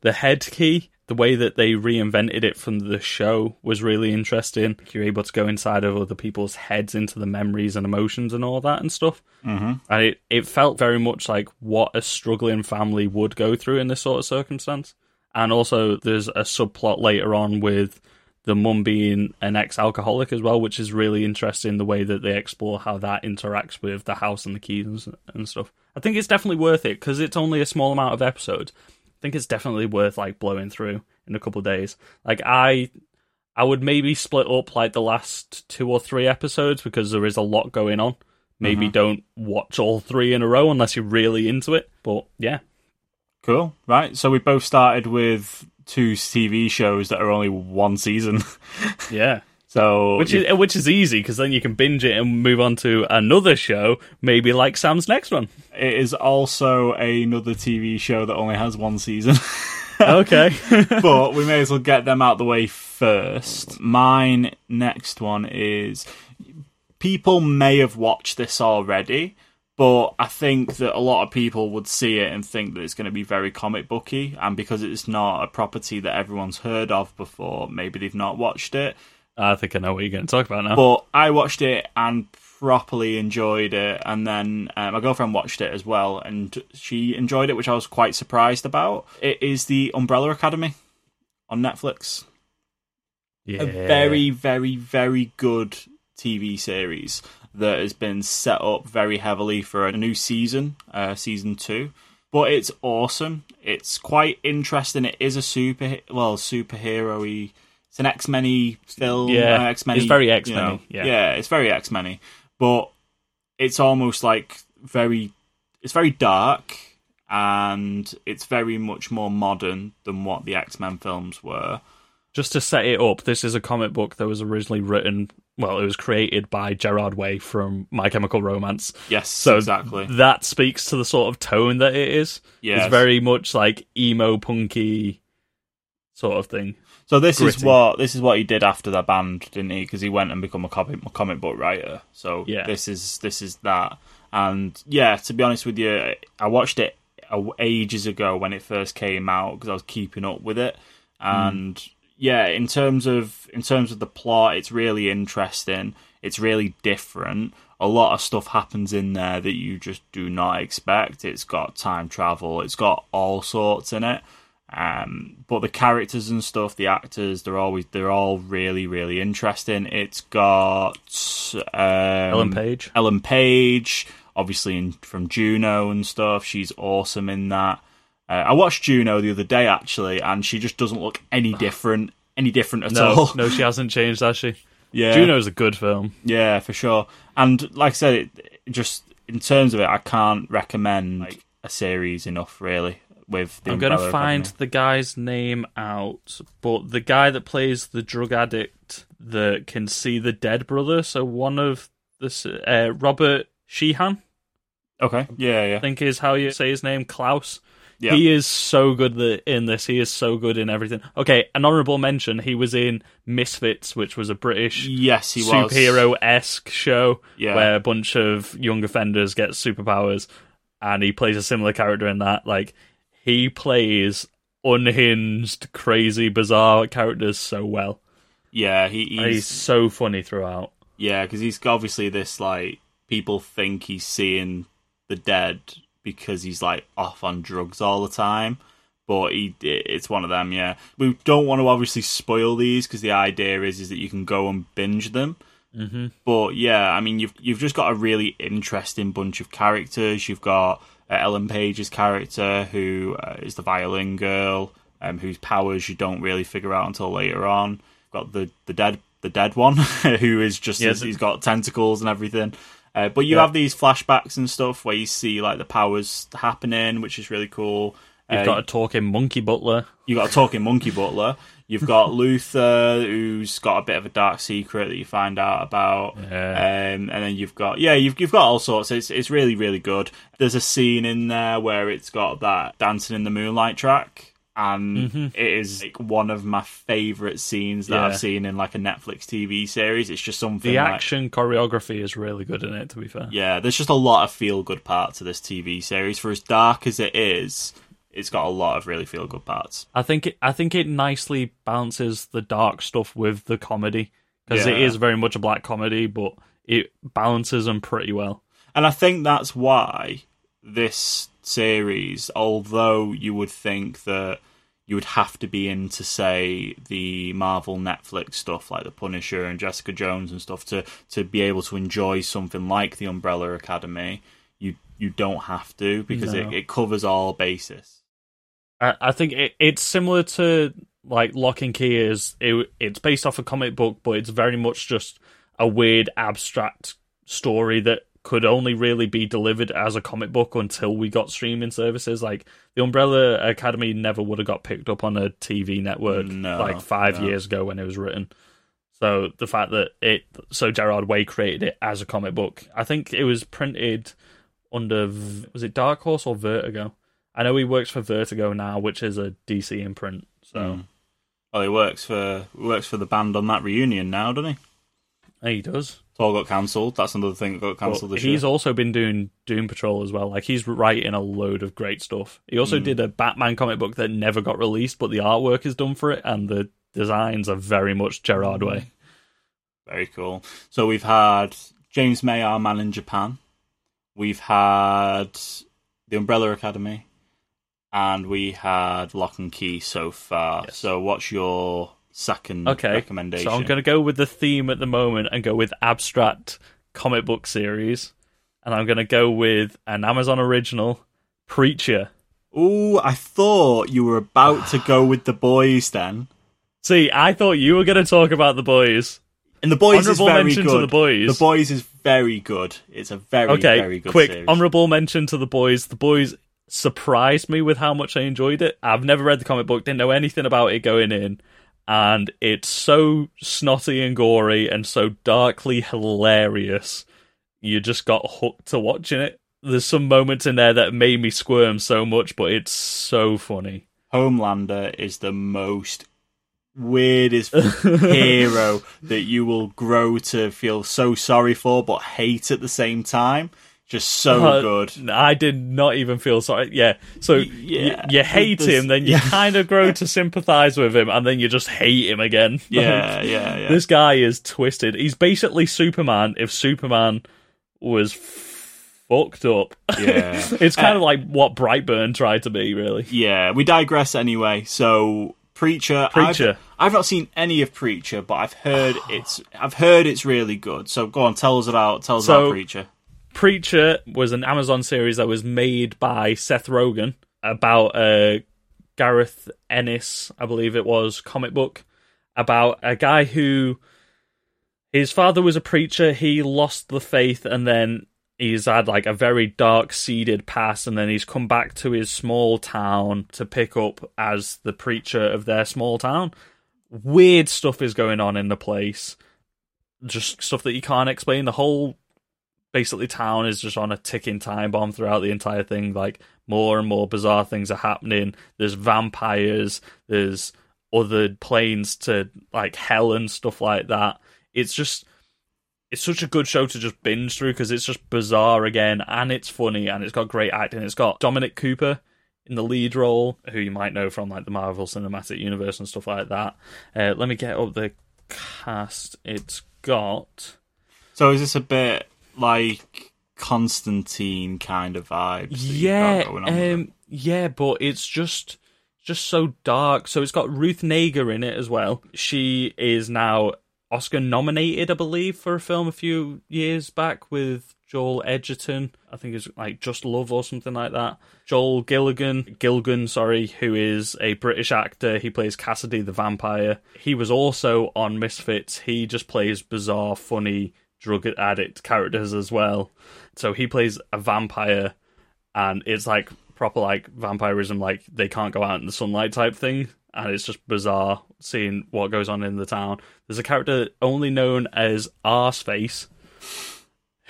The head key, the way that they reinvented it from the show was really interesting. You're able to go inside of other people's heads into the memories and emotions and all that and stuff. Mm-hmm. And it, it felt very much like what a struggling family would go through in this sort of circumstance. And also, there's a subplot later on with the mum being an ex alcoholic as well, which is really interesting the way that they explore how that interacts with the house and the keys and, and stuff. I think it's definitely worth it because it's only a small amount of episodes. I think it's definitely worth like blowing through in a couple of days. Like I I would maybe split up like the last two or three episodes because there is a lot going on. Maybe mm-hmm. don't watch all three in a row unless you're really into it. But yeah, Cool. Right. So we both started with two TV shows that are only one season. yeah. So Which is which is easy because then you can binge it and move on to another show, maybe like Sam's next one. it is also another TV show that only has one season. Okay. but we may as well get them out the way first. Mine next one is people may have watched this already, but I think that a lot of people would see it and think that it's going to be very comic booky, and because it's not a property that everyone's heard of before, maybe they've not watched it. I think I know what you're going to talk about now. But I watched it and properly enjoyed it, and then uh, my girlfriend watched it as well, and she enjoyed it, which I was quite surprised about. It is the Umbrella Academy on Netflix. yeah. A very, very, very good TV series that has been set up very heavily for a new season, uh, season two. But it's awesome. It's quite interesting. It is a super, well, superhero-y. It's an X Men film. Yeah, uh, X Men. it's very X-Men-y, yeah. yeah, it's very X Men. But it's almost like very. It's very dark, and it's very much more modern than what the X Men films were. Just to set it up, this is a comic book that was originally written. Well, it was created by Gerard Way from My Chemical Romance. Yes, So exactly. that speaks to the sort of tone that it is. Yes. It's very much like emo punky sort of thing. So this is what this is what he did after that band, didn't he? Because he went and become a comic a comic book writer. So Yeah. this is this is that. And yeah, to be honest with you, I watched it ages ago when it first came out because I was keeping up with it. And yeah, in terms of in terms of the plot, it's really interesting. It's really different. A lot of stuff happens in there that you just do not expect. It's got time travel. It's got all sorts in it. Um, but the characters and stuff, the actors, they're always they're all really really interesting. It's got um, Ellen Page. Ellen Page, obviously in, from Juno and stuff. She's awesome in that. Uh, I watched Juno the other day actually, and she just doesn't look any different, any different at No, all. no, she hasn't changed, has she? yeah, Juno's a good film. yeah, for sure. And like I said, it, it just in terms of it, I can't recommend like, a series enough really. With the I'm going to find Academy. the guy's name out, but the guy that plays the drug addict that can see the dead brother, so one of this uh, Robert Sheehan, Okay, yeah, yeah, I think is how you say his name, Klaus. yeah. He is so good in this. He is so good in everything. Okay, an honourable mention. He was in Misfits, which was a British yes, he superhero esque show Yeah. where a bunch of young offenders get superpowers, and he plays a similar character in that. Like he plays unhinged, crazy, bizarre characters so well. Yeah, he, he's he's so funny throughout. yeah because he's obviously this like people think he's seeing the dead because he's like off on drugs all the time. But he, it's one of them. Yeah, we don't want to obviously spoil these because the idea is is that you can go and binge them. Mm-hmm. But yeah, I mean, you've you've just got a really interesting bunch of characters. You've got uh, Ellen Page's character, who uh, is the violin girl, um, whose powers you don't really figure out until later on. Got the the dead the dead one, who is just he's got tentacles and everything. Uh, but you Yeah. have these flashbacks and stuff where you see like the powers happening, which is really cool. You've Uh, got a talking monkey butler. You've got a talking monkey butler. You've got Luther, who's got a bit of a dark secret that you find out about. Yeah. Um, and then you've got yeah, you've you've got all sorts. It's it's really really good. There's a scene in there where it's got that dancing in the moonlight track, and it is like one of my favorite scenes that Mm-hmm. Yeah. I've seen in like a Netflix TV series. It's just something The like- action choreography is really good in it. To be fair, yeah, there's just a lot of feel good parts to this TV series. For as dark as it is, it's got a lot of really feel good parts. I think it, I think it nicely balances the dark stuff with the comedy because it Yeah. is very much a black comedy, but it balances them pretty well. And I think that's why this series, although you would think that you would have to be into, say, the Marvel Netflix stuff like The Punisher and Jessica Jones and stuff to, to be able to enjoy something like The Umbrella Academy, you you don't have to because No. it, it covers all bases. I, I think it, it's similar to like Locke and Key is it, it's based off a comic book, but it's very much just a weird abstract story that could only really be delivered as a comic book until we got streaming services. Like the Umbrella Academy never would have got picked up on a TV network No, like five no. years ago when it was written. So the fact that it so Gerard Way created it as a comic book, I think it was printed under was it Dark Horse or Vertigo? I know he works for Vertigo now, which is a DC imprint. So Mm. Well, he works for works for the band on that reunion now, doesn't he? he does. It's all got cancelled. That's another thing that got cancelled this he's year. also been doing Doom Patrol as well. Like he's writing a load of great stuff. He also Mm. did a Batman comic book that never got released, but the artwork is done for it, and the designs are very much Gerard Way. Very cool. So we've had James May, our man in Japan. We've had the Umbrella Academy, and we had Locke and Key so far. Yes. So what's your second Okay, recommendation? so I'm going to go with the theme at the moment and go with abstract comic book series, and I'm going to go with an Amazon original, Preacher. Ooh, I thought you were about to go with the boys then. See, I thought you were going to talk about the boys. And the boys Honourable is very mention to good. The Boys. The boys is very good. It's a very okay, very good quick series. honorable mention to the boys. The boys surprised me with how much I enjoyed it. I've never read the comic book, didn't know anything about it going in, and it's so snotty and gory and so darkly hilarious. You just got hooked to watching it. There's some moments in there that made me squirm so much, but it's so funny. Homelander is the most weirdest hero that you will grow to feel so sorry for but hate at the same time. Just so Uh, good. I did not even feel sorry. Yeah, so yeah, y- you hate there's- him, then you yeah. kind of grow to sympathize with him, and then you just hate him again. Yeah, yeah, yeah. This guy is twisted. He's basically Superman if Superman was fucked up. Yeah. it's kind Uh, of like what Brightburn tried to be, really. Yeah, we digress anyway. So Preacher, Preacher. I've, I've not seen any of Preacher, but I've heard it's I've heard it's really good. So go on, tell us about tell us So- about Preacher. Preacher was an Amazon series that was made by Seth Rogen about a Garth Ennis, I believe it was, comic book about a guy who his father was a preacher, he lost the faith and then he's had like a very dark seeded past and then he's come back to his small town to pick up as the preacher of their small town. Weird stuff is going on in the place. Just stuff that you can't explain. The whole basically town is just on a ticking time bomb throughout the entire thing. Like more and more bizarre things are happening. There's vampires. There's other planes to like hell and stuff like that. It's just it's such a good show to just binge through because it's just bizarre again and it's funny and it's got great acting. It's got dominic cooper in the lead role who you might know from like the marvel cinematic universe and stuff like that. Uh, let me get up the cast it's got. So is this a bit like Constantine kind of vibes. that you've got Yeah, going on with it? um, yeah, but it's just just so dark. So it's got Ruth Negga in it as well. She is now Oscar nominated, I believe, for a film a few years back with Joel Edgerton. I think it's like Just Love or something like that. Joel Gilligan, Gilgun, sorry, who is a British actor. He plays Cassidy the vampire. He was also on Misfits. He just plays bizarre, funny drug addict characters as well. So he plays a vampire and it's like proper like vampirism like they can't go out in the sunlight type thing and it's just bizarre seeing what goes on in the town there's a character only known as arseface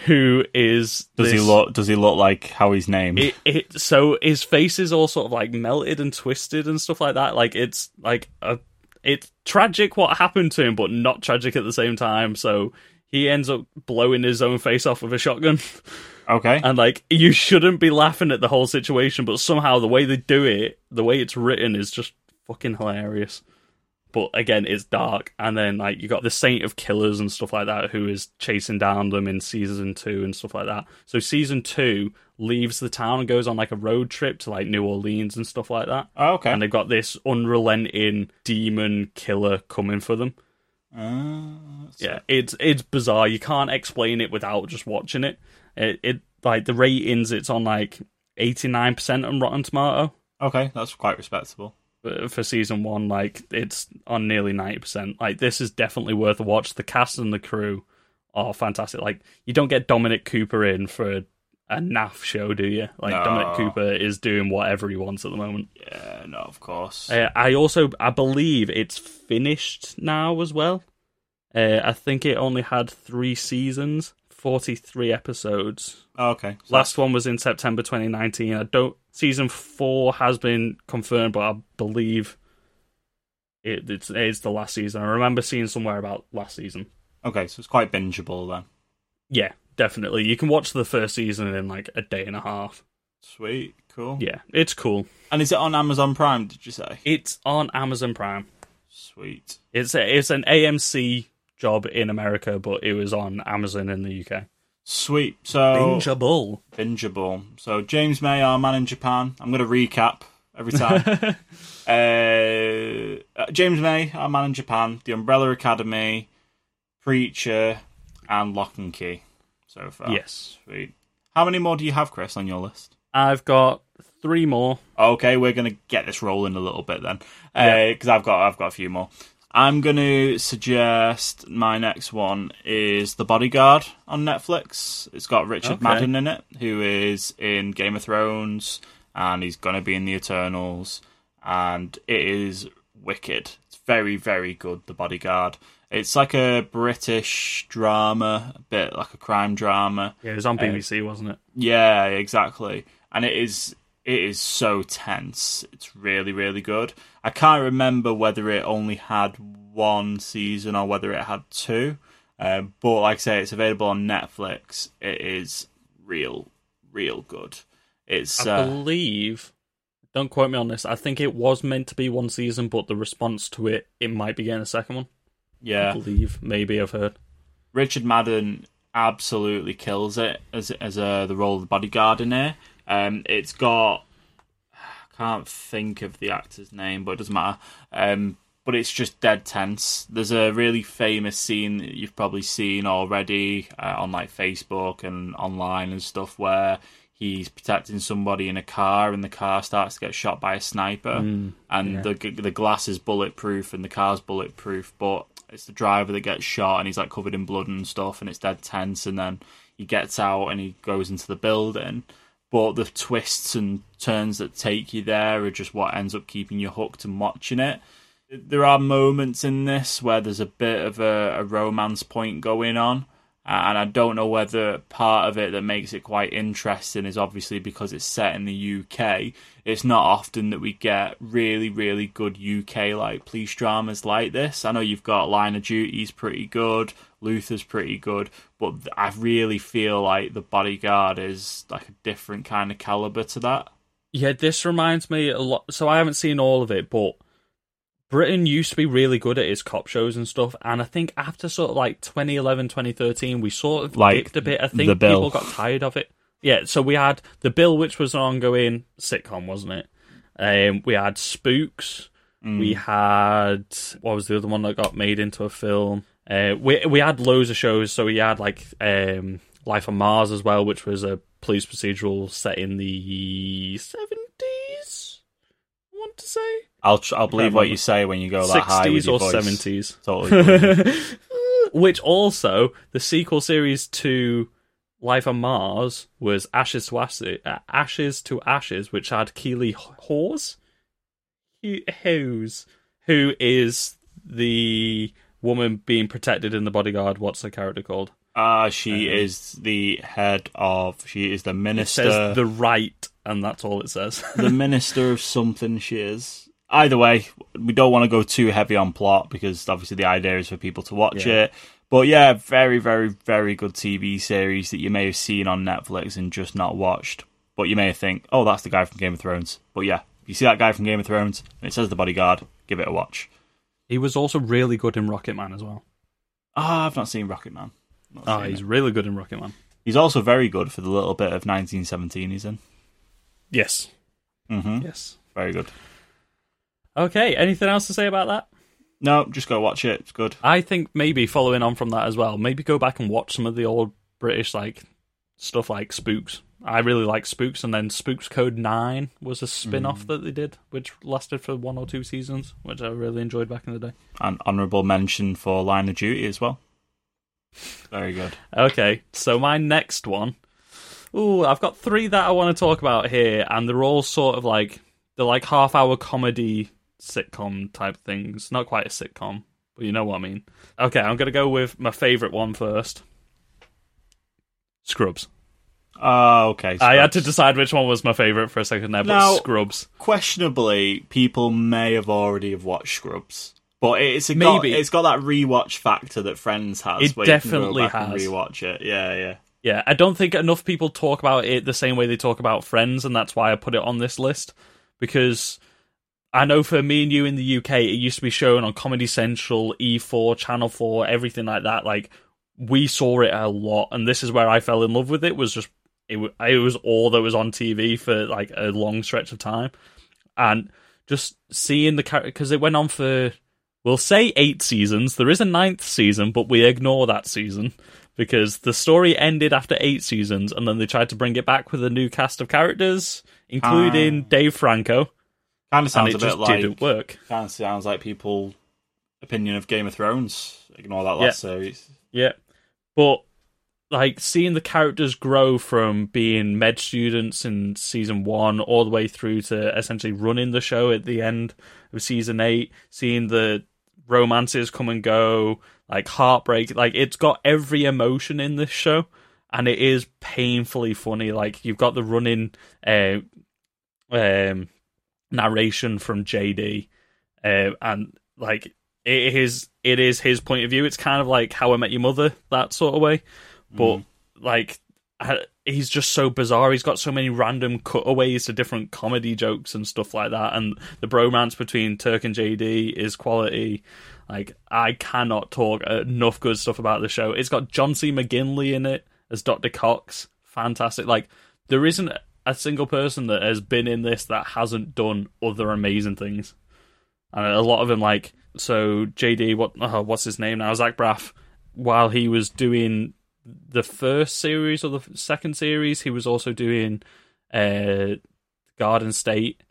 who is Does he look? Does he look like how he's named? it, it so his face is all sort of like melted and twisted and stuff like that like it's like a it's tragic what happened to him but not tragic at the same time so he ends up blowing his own face off with a shotgun. Okay. and like you shouldn't be laughing at the whole situation but somehow the way they do it the way it's written is just fucking hilarious. But again it's dark. And then like you got the saint of killers and stuff like that who is chasing down them in season two and stuff like that. So season two leaves the town and goes on like a road trip to like new orleans and stuff like that. Oh, okay. and they've got this unrelenting demon killer coming for them Uh, yeah, it's it's bizarre. You can't explain it without just watching it. It, it like the ratings. It's on like eighty nine percent on Rotten Tomato okay, that's quite respectable. for season one. Like it's on nearly ninety percent. Like this is definitely worth a watch. The cast and the crew are fantastic. Like you don't get Dominic Cooper in for a naff show, do you? Like No. Dominic Cooper is doing whatever he wants at the moment. Yeah, no, of course. Uh, I also I believe it's finished now as well. Uh, I think it only had three seasons, forty three episodes. Oh, okay. So Last one was in September 2019. I don't. Season four has been confirmed, but I believe it, it's it's the last season. I remember seeing somewhere about last season. Okay, so it's quite bingeable then. Yeah, definitely. You can watch the first season in like a day and a half. Sweet, cool. Yeah, it's cool. And is it on Amazon Prime? Did you say? It's on Amazon Prime. Sweet. It's a, it's an AMC job in America, but it was on Amazon in the UK. Sweet. So Bingeable. bingeable. So James May, our man in Japan. I'm going to recap every time. uh, uh, James May, our man in Japan. The Umbrella Academy, Preacher, and Locke and Key. So far. Yes. Sweet. How many more do you have, Chris, on your list? I've got three more. Okay, we're gonna get this rolling a little bit then, Yeah. Uh, because I've got I've got a few more. I'm gonna suggest my next one is The Bodyguard on Netflix. It's got Richard Okay. Madden in it, who is in Game of Thrones, and he's gonna be in the Eternals, and it is wicked. It's very very good. The Bodyguard. It's like a British drama, a bit like a crime drama. Yeah, it was on BBC, wasn't it? Yeah, exactly. And it is it is so tense. It's really really good. I can't remember whether it only had one season or whether it had two. Uh, but like I say, it's available on Netflix. It is real, real good. It's I uh, believe. Don't quote me on this. I think it was meant to be one season, but the response to it, it might be getting a second one. I yeah. believe, maybe I've heard. Richard Madden absolutely kills it as as uh, the role of the bodyguard in here. Um, it's got I can't think of the actor's name, but it doesn't matter. Um, but it's just dead tense. There's a really famous scene that you've probably seen already uh, on like Facebook and online and stuff where he's protecting somebody in a car and the car starts to get shot by a sniper and the the glass is bulletproof and the car's bulletproof but it's the driver that gets shot and he's like covered in blood and stuff and it's dead tense and then he gets out and he goes into the building. But the twists and turns that take you there are just what ends up keeping you hooked and watching it. There are moments in this where there's a bit of a, a romance point going on and I don't know whether part of it that makes it quite interesting is obviously because it's set in the UK. It's not often that we get really, really good UK like police dramas like this. I know you've got Line of Duty's pretty good, Luther's pretty good, but I really feel like The Bodyguard is like a different kind of caliber to that. Yeah, this reminds me a lot. So I haven't seen all of it, but Britain used to be really good at its cop shows and stuff, and I think after sort of like 2011, 2013, we sort of Like dipped a bit. I think people got tired of it. Yeah, so we had The Bill, which was an ongoing sitcom, wasn't it? Um, we had Spooks. We had what was the other one that got made into a film? Uh, we we had loads of shows. So we had like um, Life on Mars as well, which was a police procedural set in the seventies. I want to say I'll tr- I'll believe what you say when you go that high with your or seventies. Totally. Which also the sequel series to Life on Mars was Ashes to Ashes, uh, Ashes to Ashes, which had Keeley Hawes, Hughes, who is the woman being protected in the bodyguard. What's her character called? Ah, she is the head of. She is the It minister. says the right, and that's all it says. the minister of something. She is. Either way, we don't want to go too heavy on plot because obviously the idea is for people to watch Yeah. it. But yeah, very, very, very good TV series that you may have seen on Netflix and just not watched. But you may think, oh, that's the guy from Game of Thrones. But yeah, if you see that guy from Game of Thrones and it says the bodyguard, give it a watch. he was also really good in Rocket Man as well. Ah, I've not seen Rocket Man. Not Oh, he's it. really good in Rocket Man. he's also very good for the little bit of 1917 he's in. Yes, hmm yes. Very good. Okay, anything else to say about that? No, just go watch it. It's good. I think maybe following on from that as well, maybe go back and watch some of the old British like stuff like Spooks. I really like Spooks, and then Spooks Code Nine was a spin off mm. that they did, which lasted for one or two seasons, which I really enjoyed back in the day. An honourable mention for Line of Duty as well. Very good. Okay, so my next one. Ooh, I've got three that I want to talk about here, and they're all sort of like they're like half hour comedy sitcom type things. Not quite a sitcom, but you know what I mean. Okay, I'm gonna go with my favourite one first. Scrubs. Oh, okay. I had to decide which one was my favourite for a second there, but Now- Scrubs. questionably, people may have already have watched Scrubs, but it's a got, Maybe. it's got that rewatch factor that Friends has. It where you definitely can go back and has. rewatch it. Yeah, yeah. Yeah, I don't think enough people talk about it the same way they talk about Friends, and that's why I put it on this list. Because I know for me and you in the UK, it used to be shown on Comedy Central, E4, Channel 4, everything like that. Like, we saw it a lot, and this is where I fell in love with it, was just, it, it was all that was on TV for like a long stretch of time. And just seeing the character, because it went on for, we'll say eight seasons. There is a ninth season, but we ignore that season because the story ended after eight seasons, and then they tried to bring it back with a new cast of characters, including ah. Dave Franco, Kind of sounds it a bit just like didn't work. kind of sounds like people opinion of Game of Thrones. Ignore that last Yeah. series. Yeah, but like seeing the characters grow from being med students in season one all the way through to essentially running the show at the end of season eight, seeing the romances come and go, like heartbreak, like it's got every emotion in this show, and it is painfully funny. Like you've got the running uh, um, narration from JD, uh, and like it is it is his point of view. It's kind of like How I Met Your Mother, that sort of way, but like he's just so bizarre. He's got so many random cutaways to different comedy jokes and stuff like that, and the bromance between Turk and JD is quality. Like I cannot talk enough good stuff about the show. It's got John C. McGinley in it as Dr. Cox. Fantastic. Like there isn't a single person that has been in this that hasn't done other amazing things. And a lot of them, like so, JD, what oh, what's his name now? Zach Braff. While he was doing the first series or the second series, he was also doing uh, Garden State,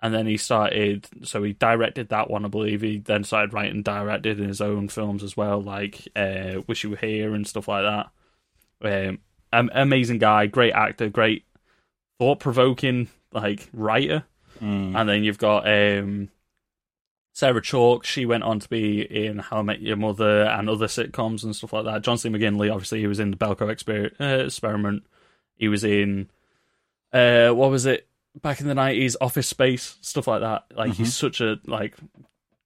and then he started. So he directed that one, I believe. He then started writing, directed in his own films as well, like uh, Wish You Were Here and stuff like that. Um, amazing guy, great actor, great thought provoking like writer. Mm. And then you've got um, Sarah Chalke. She went on to be in How I Met Your Mother and other sitcoms and stuff like that. John C. McGinley, obviously, he was in the Belko Exper- uh, Experiment. He was in uh, what was it back in the nineties? Office Space, stuff like that. Like he's such a like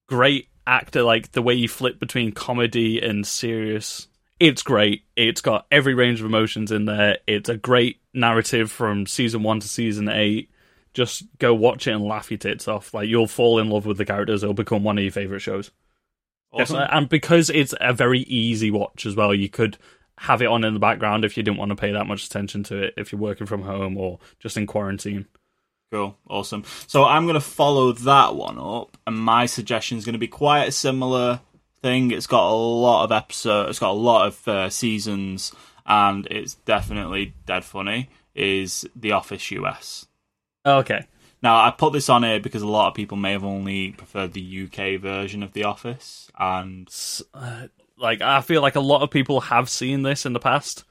great actor. Like the way you flip between comedy and serious. It's great. It's got every range of emotions in there. It's a great narrative from season one to season eight just go watch it and laugh your tits off. Like you'll fall in love with the characters. It'll become one of your favorite shows. Awesome. Definitely. And because it's a very easy watch as well, you could have it on in the background if you didn't want to pay that much attention to it. If you're working from home or just in quarantine. Cool, awesome. So I'm going to follow that one up, and my suggestion is going to be quite a similar thing. It's got a lot of episodes, it's got a lot of uh, seasons, and it's definitely dead funny. Is The Office US? Okay. Now I put this on here because a lot of people may have only preferred the UK version of The Office, and Uh, like I feel like a lot of people have seen this in the past.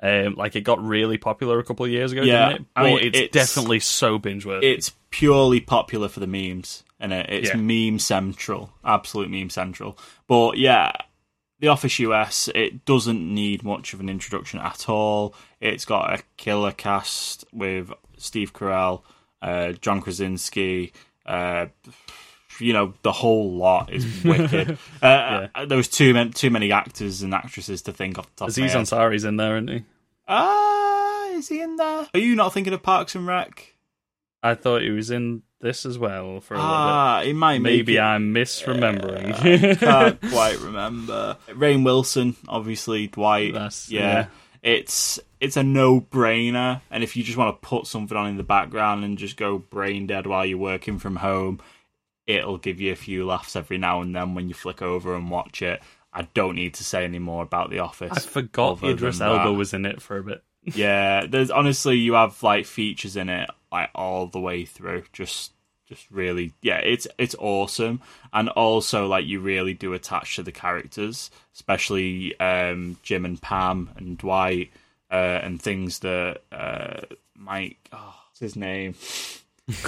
Um, like it got really popular a couple of years ago, Yeah, didn't it? I But mean, it's, it's- definitely so binge worthy. it's purely popular for the memes, and it, it's Yeah. meme central, absolute meme central. But yeah, The Office US, it doesn't need much of an introduction at all. It's got a killer cast with Steve Carell, uh, John Krasinski. Uh, you know, the whole lot is wicked. uh, There was too many, too many actors and actresses to think off the top Aziz of. Ansari's in there, isn't he? Ah, is he in there? Are you not thinking of Parks and Rec? I thought he was in this as well for a Ah, might little bit. make Maybe it- I'm misremembering. I can't quite remember. Rainn Wilson, obviously Dwight. That's- yeah. yeah. It's it's a no brainer, and if you just want to put something on in the background and just go brain dead while you're working from home, it'll give you a few laughs every now and then when you flick over and watch it. I don't need to say any more about The Office. I forgot Idris Elba was in it for a bit. Yeah, there's honestly you have like features in it like all the way through. Just just really yeah, it's it's awesome. And also like you really do attach to the characters, especially um Jim and Pam and Dwight, uh and things that uh Mike oh what's his name?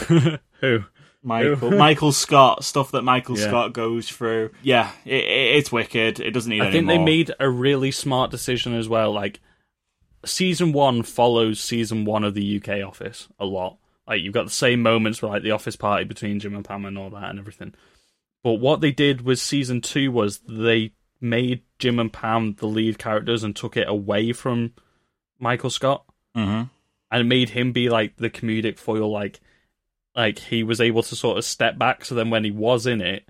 Who? Michael Michael Scott, stuff that Michael Yeah. Scott goes through. Yeah, it, it, it's wicked. It doesn't need I think they made a really smart decision as well. Like season one follows season one of the UK Office a lot. Like you've got the same moments with like the office party between Jim and Pam and all that and everything. But what they did with season two was they made Jim and Pam the lead characters and took it away from Michael Scott Mhm. and made him be like the comedic foil. Like, like he was able to sort of step back. So then when he was in it,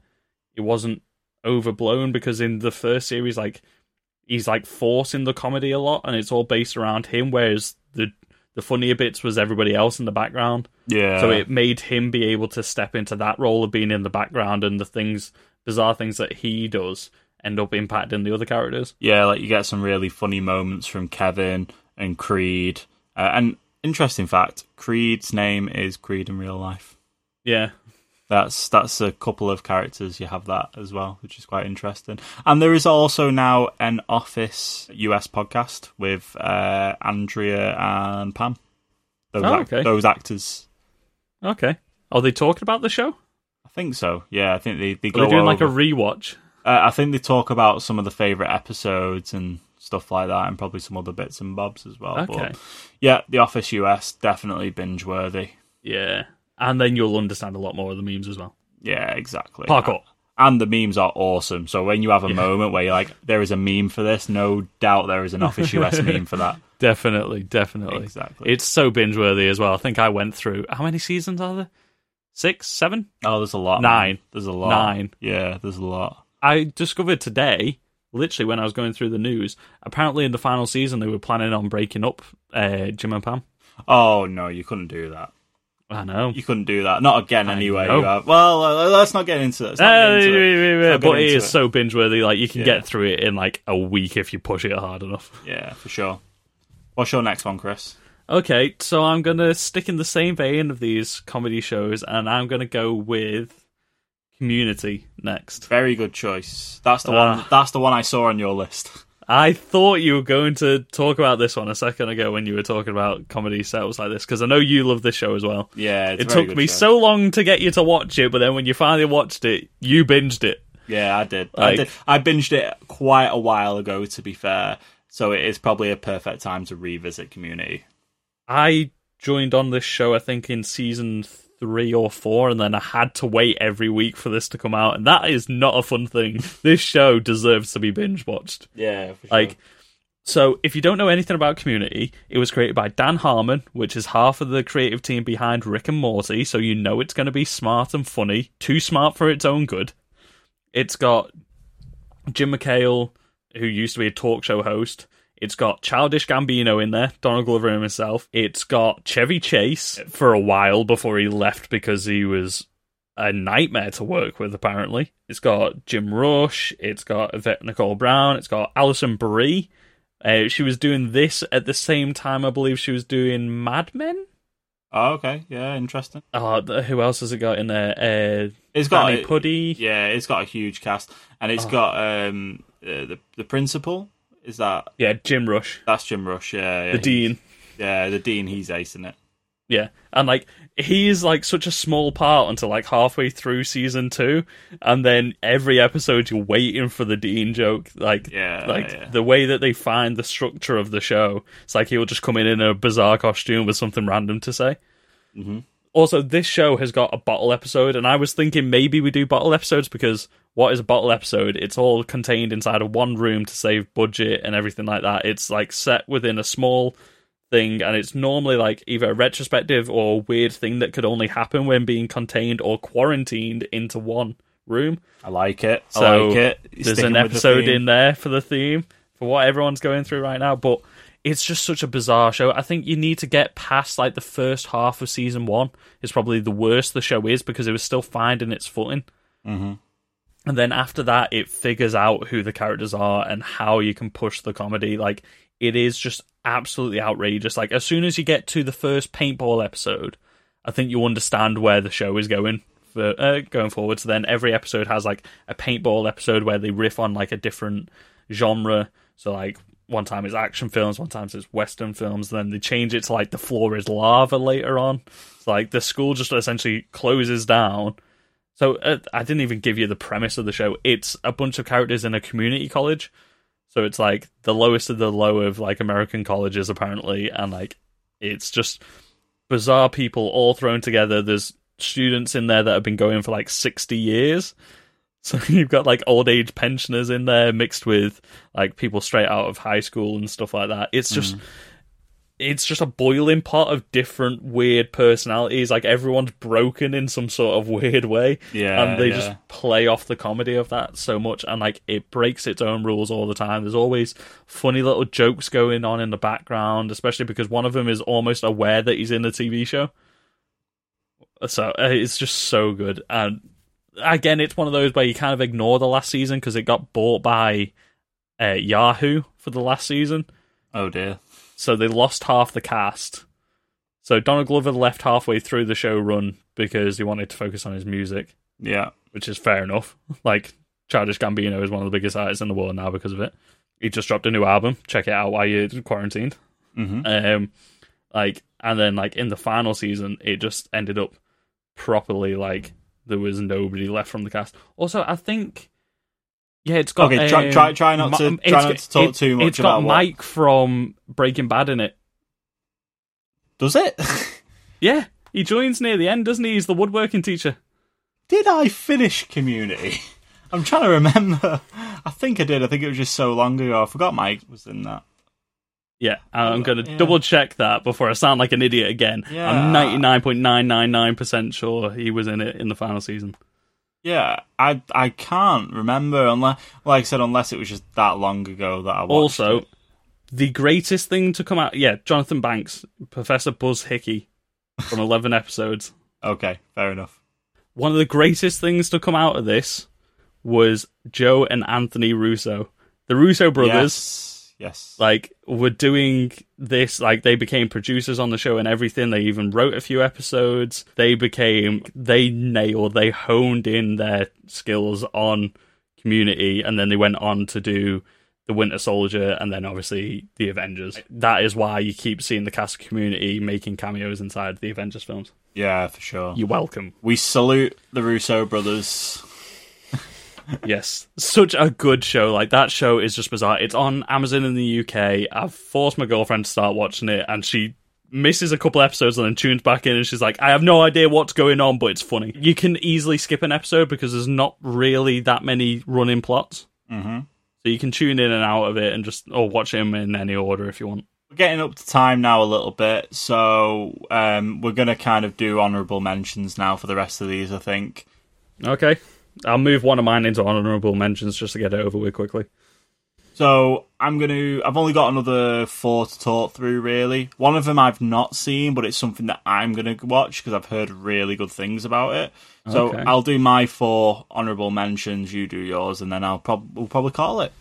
it wasn't overblown because in the first series, like he's like forcing the comedy a lot, and it's all based around him. Whereas the the funnier bits was everybody else in the background. Yeah. So it made him be able to step into that role of being in the background, and the things, bizarre things that he does, end up impacting the other characters. Yeah, like you get some really funny moments from Kevin and Creed. Uh, and interesting fact, Creed's name is Creed in real life. Yeah, That's that's a couple of characters you have that as well, which is quite interesting. And there is also now an Office US podcast with uh, Andrea and Pam. Those, Oh, okay. those actors. okay. Are they talking about the show? I think so. Yeah, I think they they Are they doing like a rewatch? Uh, I think they talk about some of the favorite episodes and stuff like that, and probably some other bits and bobs as well. Okay. But yeah, The Office US definitely binge worthy. Yeah. And then you'll understand a lot more of the memes as well. Yeah, exactly. Parkour. And the memes are awesome. So when you have a moment where you're like, there is a meme for this, no doubt there is an Office US meme for that. Definitely, definitely. Exactly. It's so binge worthy as well. I think I went through how many seasons are there? Six, seven? Oh, there's a lot. Nine. man. There's a lot. Nine. Yeah, there's a lot. I discovered today, literally when I was going through the news, apparently in the final season they were planning on breaking up uh, Jim and Pam. Oh no, you couldn't do that. I know. You couldn't do that. Not again, anyway. You well, uh, let's not get into this. Uh, but it is it. so binge worthy. Like you can Yeah. get through it in like a week if you push it hard enough. Yeah, for sure. What's your next one, Chris? Okay, so I'm gonna stick in the same vein of these comedy shows, and I'm gonna go with Community next. Very good choice. That's the Ah. one. That's the one I saw on your list. I thought you were going to talk about this one a second ago when you were talking about comedy setups like this because I know you love this show as well. Yeah, it's it took me show. so long to get you to watch it, but then when you finally watched it, you binged it. Yeah, I did. I did. I binged it quite a while ago, to be fair. So it is probably a perfect time to revisit Community. I joined on this show, I think, in season three or four, and then I had to wait every week for this to come out, and that is not a fun thing. this show deserves to be binge watched. Yeah, for Like, So, if you don't know anything about Community, it was created by Dan Harmon, which is half of the creative team behind Rick and Morty, so you know it's going to be smart and funny. Too smart for its own good. It's got Jim McHale, who used to be a talk show host. It's got Childish Gambino in there, Donald Glover himself. It's got Chevy Chase for a while before he left because he was a nightmare to work with, apparently. It's got Jim Rash. It's got Yvette Nicole Brown. It's got Alison Brie. Uh, she was doing this at the same time, I believe she was doing Mad Men. Oh, okay. Yeah, interesting. Oh, who else has it got in there? Uh, It's got Danny a- Pudi. Yeah, it's got a huge cast, and it's Oh. got um uh, the the principal. Is that Yeah, Jim Rash. that's Jim Rash? Yeah, yeah The Dean. Yeah, the dean. He's acing it. Yeah, and like he is like such a small part until like halfway through season two, and then every episode you're waiting for the Dean joke. Like, Yeah, like yeah. the way that they find the structure of the show. It's like he'll just come in in a bizarre costume with something random to say. Mhm. Also, this show has got a bottle episode, and I was thinking maybe we do bottle episodes because what is a bottle episode? It's all contained inside of one room to save budget and everything like that. It's like set within a small thing, and it's normally like either a retrospective or a weird thing that could only happen when being contained or quarantined into one room. I like it. I So like it. There's an with the episode in there for the theme for what everyone's going through right now, but it's just such a bizarre show. I think you need to get past like the first half of season one. Is probably the worst the show is because it was still finding its footing. Mm-hmm. And then after that, it figures out who the characters are and how you can push the comedy. Like, it is just absolutely outrageous. Like, as soon as you get to the first paintball episode, I think you understand where the show is going for uh, going forward. So then every episode has like a paintball episode where they riff on like a different genre. So like one time it's action films, one time it's western films. Then they change it to like the floor is lava later on. So like the school just essentially closes down. So uh, I didn't even give you the premise of the show. It's a bunch of characters in a community college. So it's like the lowest of the low of like American colleges apparently, and like it's just bizarre people all thrown together. There's students in there that have been going for like 60 years. So you've got like old age pensioners in there mixed with like people straight out of high school and stuff like that. It's just it's just a boiling pot of different weird personalities. Like everyone's broken in some sort of weird way. Yeah, And they yeah. just play off the comedy of that so much and like it breaks its own rules all the time. There's always funny little jokes going on in the background, especially because one of them is almost aware that he's in a TV show. So uh, it's just so good. And again, it's one of those where you kind of ignore the last season because it got bought by uh, Yahoo for the last season. Oh dear. So they lost half the cast. So Donald Glover left halfway through the show run because he wanted to focus on his music, Yeah. which is fair enough. Like Childish Gambino is one of the biggest artists in the world now because of it. He just dropped a new album. Check it out while you're quarantined. Mm-hmm. Um, like, and then like in the final season, it just ended up properly like there was nobody left from the cast. Also, I think, yeah, it's got Okay, try- um, try- try not to- try not to talk it- too much It's got about what- Mike from Breaking Bad in it. Does it? Yeah, he joins near the end, doesn't he? He's the woodworking teacher. did I finish Community? I'm trying to remember. I think I did. I think it was just so long ago. I forgot Mike was in that. Yeah, I'm going to Yeah. double check that before I sound like an idiot again. Yeah. I'm 99.999% sure he was in it in the final season. Yeah, I I can't remember unless, like I said, unless it was just that long ago that I watched. Also, it. the greatest thing to come out, yeah, Jonathan Banks, Professor Buzz Hickey from 11 episodes. okay, fair enough. One of the greatest things to come out of this was Joe and Anthony Russo. The Russo brothers. Yes, yes. like were doing this like they became producers on the show and everything they even wrote a few episodes they became they nailed they honed in their skills on community and then they went on to do the winter soldier and then obviously the avengers that is why you keep seeing the cast of community making cameos inside the avengers films yeah, for sure. you're welcome We salute the Russo brothers. Yes. Such a good show. Like that show is just bizarre. It's on amazon in the uk i've forced my girlfriend to start watching it and she misses a couple episodes and then tunes back in and she's like i have no idea what's going on but it's funny. You can easily skip an episode because there's not really that many running plots. Hmm So you can tune in and out of it and just or watch him in any order if you want. We're getting up to time now a little bit, so um, we're going to kind of do honourable mentions now for the rest of these, I think. Okay. I'll move one of mine into honorable mentions just to get it over with quickly. So I'm going to. I've only got another four to talk through, really. One of them I've not seen, but it's something that I'm going to watch because I've heard really good things about it. So Okay. I'll do my four honourable mentions, you do yours, and then I'll prob- we'll probably call it.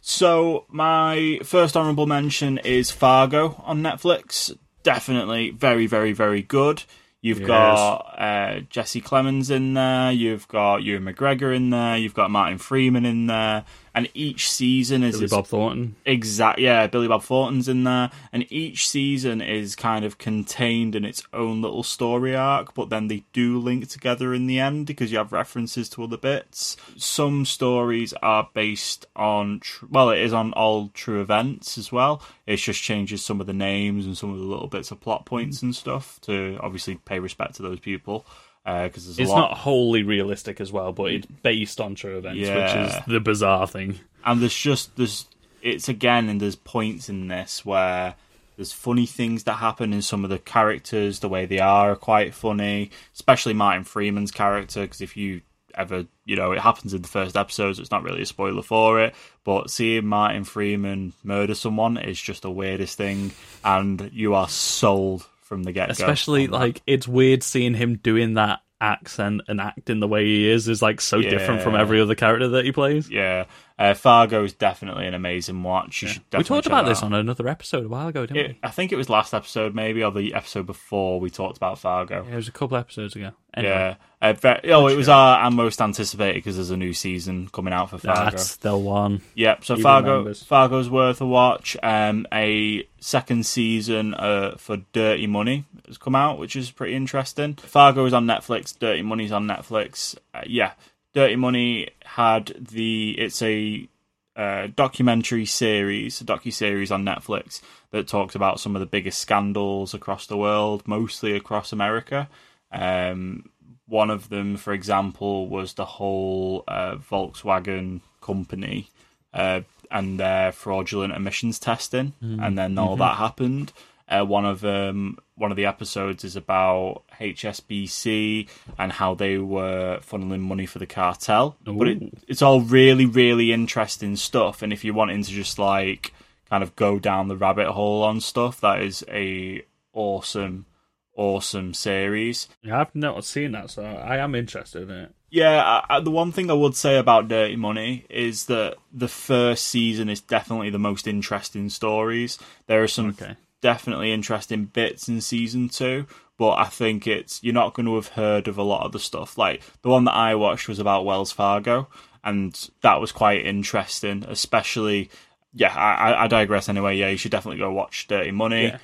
So my first honourable mention is Fargo on Netflix. Definitely very, very, very good. You've Yes. got uh, Jesse Plemons in there. You've got Ewan McGregor in there. You've got Martin Freeman in there. And each season is Billy Bob Thornton. Exact, yeah. Billy Bob Thornton's in there, and each season is kind of contained in its own little story arc. But then they do link together in the end because you have references to other bits. Some stories are based on, tr- well, it is on all true events as well. It just changes some of the names and some of the little bits of plot points mm. and stuff to obviously pay respect to those people. Uh, because a It's lot. not wholly realistic as well, but it's based on true events, which is the bizarre thing. and there's just there's it's again and there's points in this where there's funny things that happen in some of the characters the way they are are quite funny especially martin freeman's character because if you ever you know it happens in the first episode so it's not really a spoiler for it but seeing martin freeman murder someone is just the weirdest thing and you are sold from the get-go Especially on that. like it's weird seeing him doing that accent and acting the way he is is like so different from every other character that he plays. yeah uh, fargo is definitely an amazing watch you should We talked about this out. on another episode a while ago, didn't It, I think it was last episode, maybe, or the episode before we talked about Fargo. Yeah, it was a couple episodes ago. Anyway, Yeah. Uh, oh, it was our, our most anticipated because there's a new season coming out for Fargo. that's the one. Yep. So He Fargo, remembers. Fargo's worth a watch. Um, a second season uh, for Dirty Money has come out, which is pretty interesting. Fargo is on Netflix. Dirty Money's on Netflix. Uh, yeah. Dirty Money had the. It's a uh, documentary series, a docu series on Netflix that talks about some of the biggest scandals across the world, mostly across America. Um, one of them, for example, was the whole uh, Volkswagen company uh, and their fraudulent emissions testing, and then all that happened. Uh, one of um, one of the episodes is about HSBC and how they were funneling money for the cartel. But it, it's all really, really interesting stuff. And if you're wanting to just like kind of go down the rabbit hole on stuff, that is a awesome, awesome series. Yeah, I've not seen that, so I am interested in it. Yeah, I, I, the one thing I would say about Dirty Money is that the first season is definitely the most interesting stories. There are some Okay. Definitely interesting bits in season two, but I think it's you're not going to have heard of a lot of the stuff. Like the one that I watched was about Wells Fargo, and that was quite interesting, especially. Yeah, I, I- digress anyway. Yeah, you should definitely go watch Dirty Money.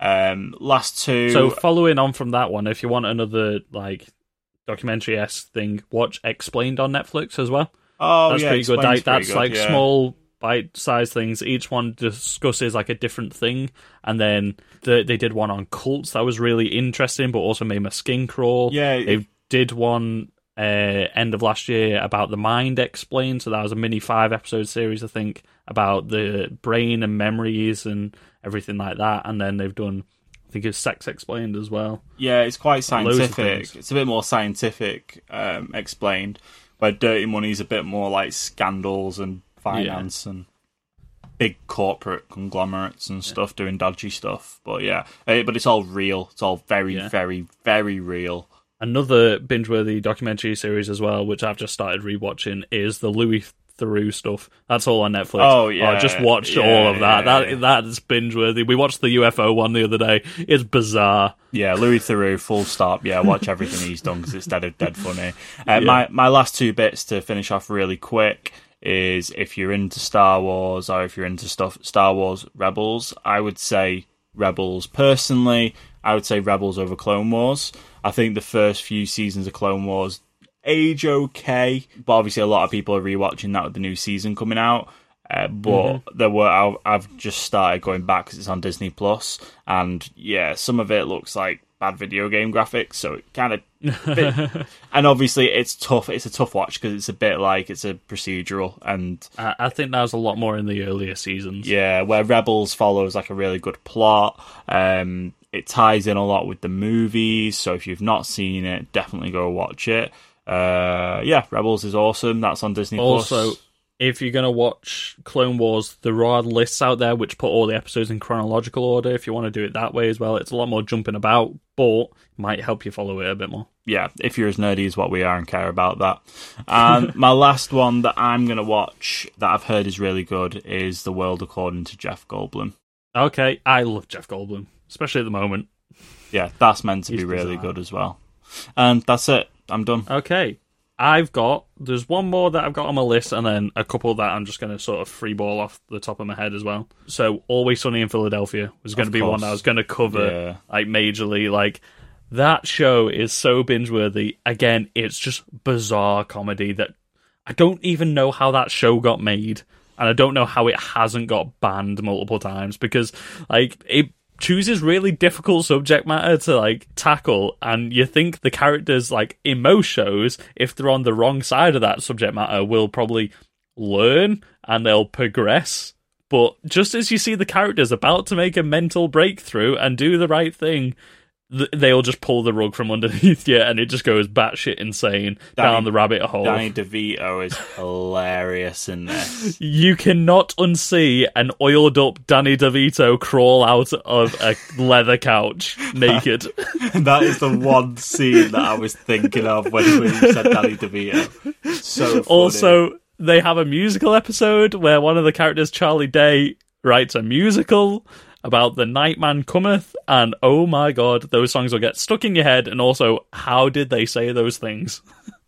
Um, last two. So following on from that one, if you want another like documentary esque thing, watch Explained on Netflix as well. oh, That's yeah, pretty good. Like, pretty that's good, like yeah. small bite-sized things. Each one discusses like a different thing, and then the, they did one on cults that was really interesting, but also made my skin crawl. Yeah, they did one uh, end of last year about the mind explained. So that was a mini five-episode series, I think, about the brain and memories and everything like that. And then they've done, I think it's sex explained as well. Yeah, it's quite scientific. It's a bit more scientific um, explained, where Dirty Money's a bit more like scandals and finance and big corporate conglomerates and stuff doing dodgy stuff. But yeah, eh, but it's all real. It's all very, Yeah. very, very real. Another binge-worthy documentary series as well, which I've just started rewatching, is the Louis Theroux stuff. That's all on Netflix. Oh, yeah. I just watched Yeah, all of that. yeah, that yeah. that's binge-worthy. We watched the UFO one the other day. It's bizarre. Yeah, Louis Theroux, full stop. Yeah, watch everything he's done because it's dead, dead funny. Uh, My my last two bits to finish off really quick is if you're into Star Wars or if you're into stuff Star Wars Rebels, I would say Rebels. Personally, I would say Rebels over Clone Wars. I think the first few seasons of Clone Wars age okay, but obviously a lot of people are rewatching that with the new season coming out. Uh, but there were I, I've just started going back because it's on Disney Plus, and yeah, some of it looks like bad video game graphics, so it kind of. and obviously, it's tough. It's a tough watch because it's a bit like it's a procedural, and I, I think that was a lot more in the earlier seasons. yeah, where Rebels follows like a really good plot. Um, it ties in a lot with the movies, so if you've not seen it, definitely go watch it. Uh, yeah, Rebels is awesome. That's on Disney. Also, Plus. If you're going to watch Clone Wars, there are lists out there which put all the episodes in chronological order. If you want to do it that way as well, it's a lot more jumping about, but might help you follow it a bit more. yeah, if you're as nerdy as what we are and care about that. And my last one that I'm going to watch that I've heard is really good is The World According to Jeff Goldblum. Okay, I love Jeff Goldblum, especially at the moment. Yeah, that's meant to He's be really bizarre. good as well. And that's it. I'm done. Okay, I've got there's one more that I've got on my list, and then a couple that I'm just going to sort of freeball off the top of my head as well. So, Always Sunny in Philadelphia was going to be one that I was going to cover Yeah. like majorly. Like that show is so binge worthy. Again, it's just bizarre comedy that I don't even know how that show got made, and I don't know how it hasn't got banned multiple times because like it chooses really difficult subject matter to like tackle and you think the characters like shows if they're on the wrong side of that subject matter will probably learn and they'll progress. But just as you see the characters about to make a mental breakthrough and do the right thing th- they'll just pull the rug from underneath you and it just goes batshit insane Danny- down the rabbit hole Danny DeVito is hilarious in this. you cannot unsee an oiled up Danny DeVito crawl out of a leather couch naked. that is the one scene that I was thinking of when we said Danny DeVito. So funny. also, they have a musical episode where one of the characters, Charlie Day, writes a musical about the Nightman Cometh, and oh my god, those songs will get stuck in your head. And also, how did they say those things?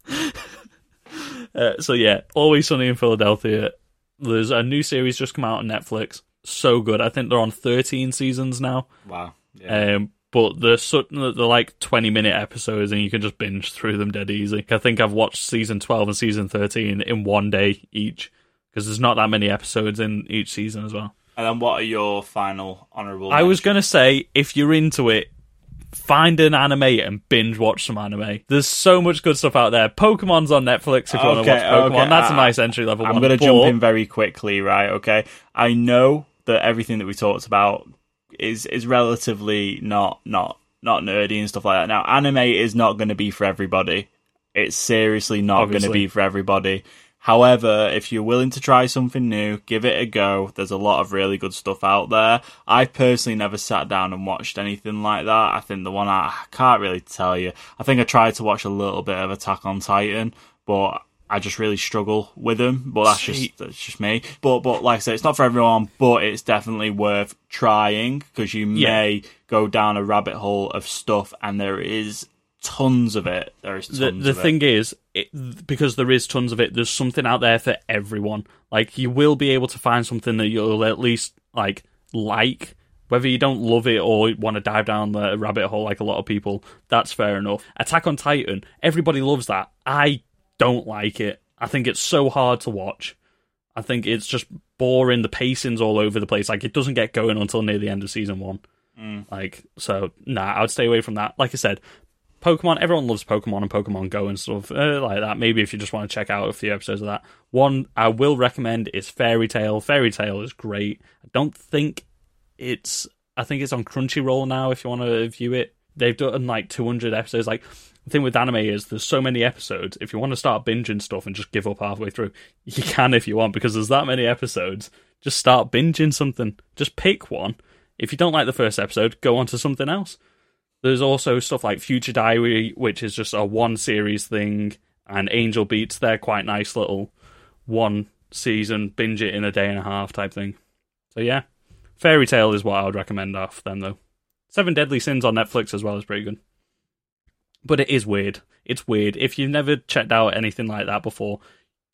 uh, so yeah, Always Sunny in Philadelphia. There's a new series just come out on Netflix. So good. I think they're on 13 seasons now. wow. Yeah. Um, but they're, so, they're like 20 minute episodes and you can just binge through them dead easy. I think I've watched season 12 and season 13 in one day each because there's not that many episodes in each season as well. And then what are your final honourable? I was going to say, if you're into it, find an anime and binge watch some anime. There's so much good stuff out there. Pokemon's on Netflix if you want to watch Pokemon. okay, That's a nice entry level one. I'm going to jump in very quickly, right? Okay. I know that everything that we talked about is is relatively not not not nerdy and stuff like that. Now, anime is not going to be for everybody. It's seriously not going to be for everybody. However, if you're willing to try something new, give it a go. There's a lot of really good stuff out there. I personally never sat down and watched anything like that. I think the one I, I can't really tell you. I think I tried to watch a little bit of Attack on Titan, but I just really struggle with them. But that's just that's just me. But but like I say, it's not for everyone. But it's definitely worth trying because you Yeah. may go down a rabbit hole of stuff, and there is tons of it. There is tons the the thing it. is it, because there is tons of it there's something out there for everyone. Like you will be able to find something that you'll at least like like. Whether you don't love it or want to dive down the rabbit hole like a lot of people that's fair enough. Attack on titan everybody loves that. I don't like it. I think it's so hard to watch. I think it's just boring the pacing's all over the place. Like it doesn't get going until near the end of season one. Mm. Like so nah i would stay away from that. Like i said Pokemon, everyone loves Pokemon and Pokemon Go and stuff uh, like that. Maybe if you just want to check out a few episodes of that. One I will recommend is Fairy Tail. Fairy Tail is great. I don't think it's. I think it's on Crunchyroll now. If you want to view it, they've done like 200 episodes. Like the thing with anime is there's so many episodes. If you want to start binging stuff and just give up halfway through, you can if you want because there's that many episodes. Just start binging something. Just pick one. If you don't like the first episode, go on to something else. There's also stuff like Future Diary, which is just a one series thing, and Angel Beats. They're quite nice little one season, binge it in a day and a half type thing. So yeah, Fairy Tail is what I would recommend off them though. Seven Deadly Sins on Netflix as well is pretty good. But it is weird. It's weird. If you've never checked out anything like that before,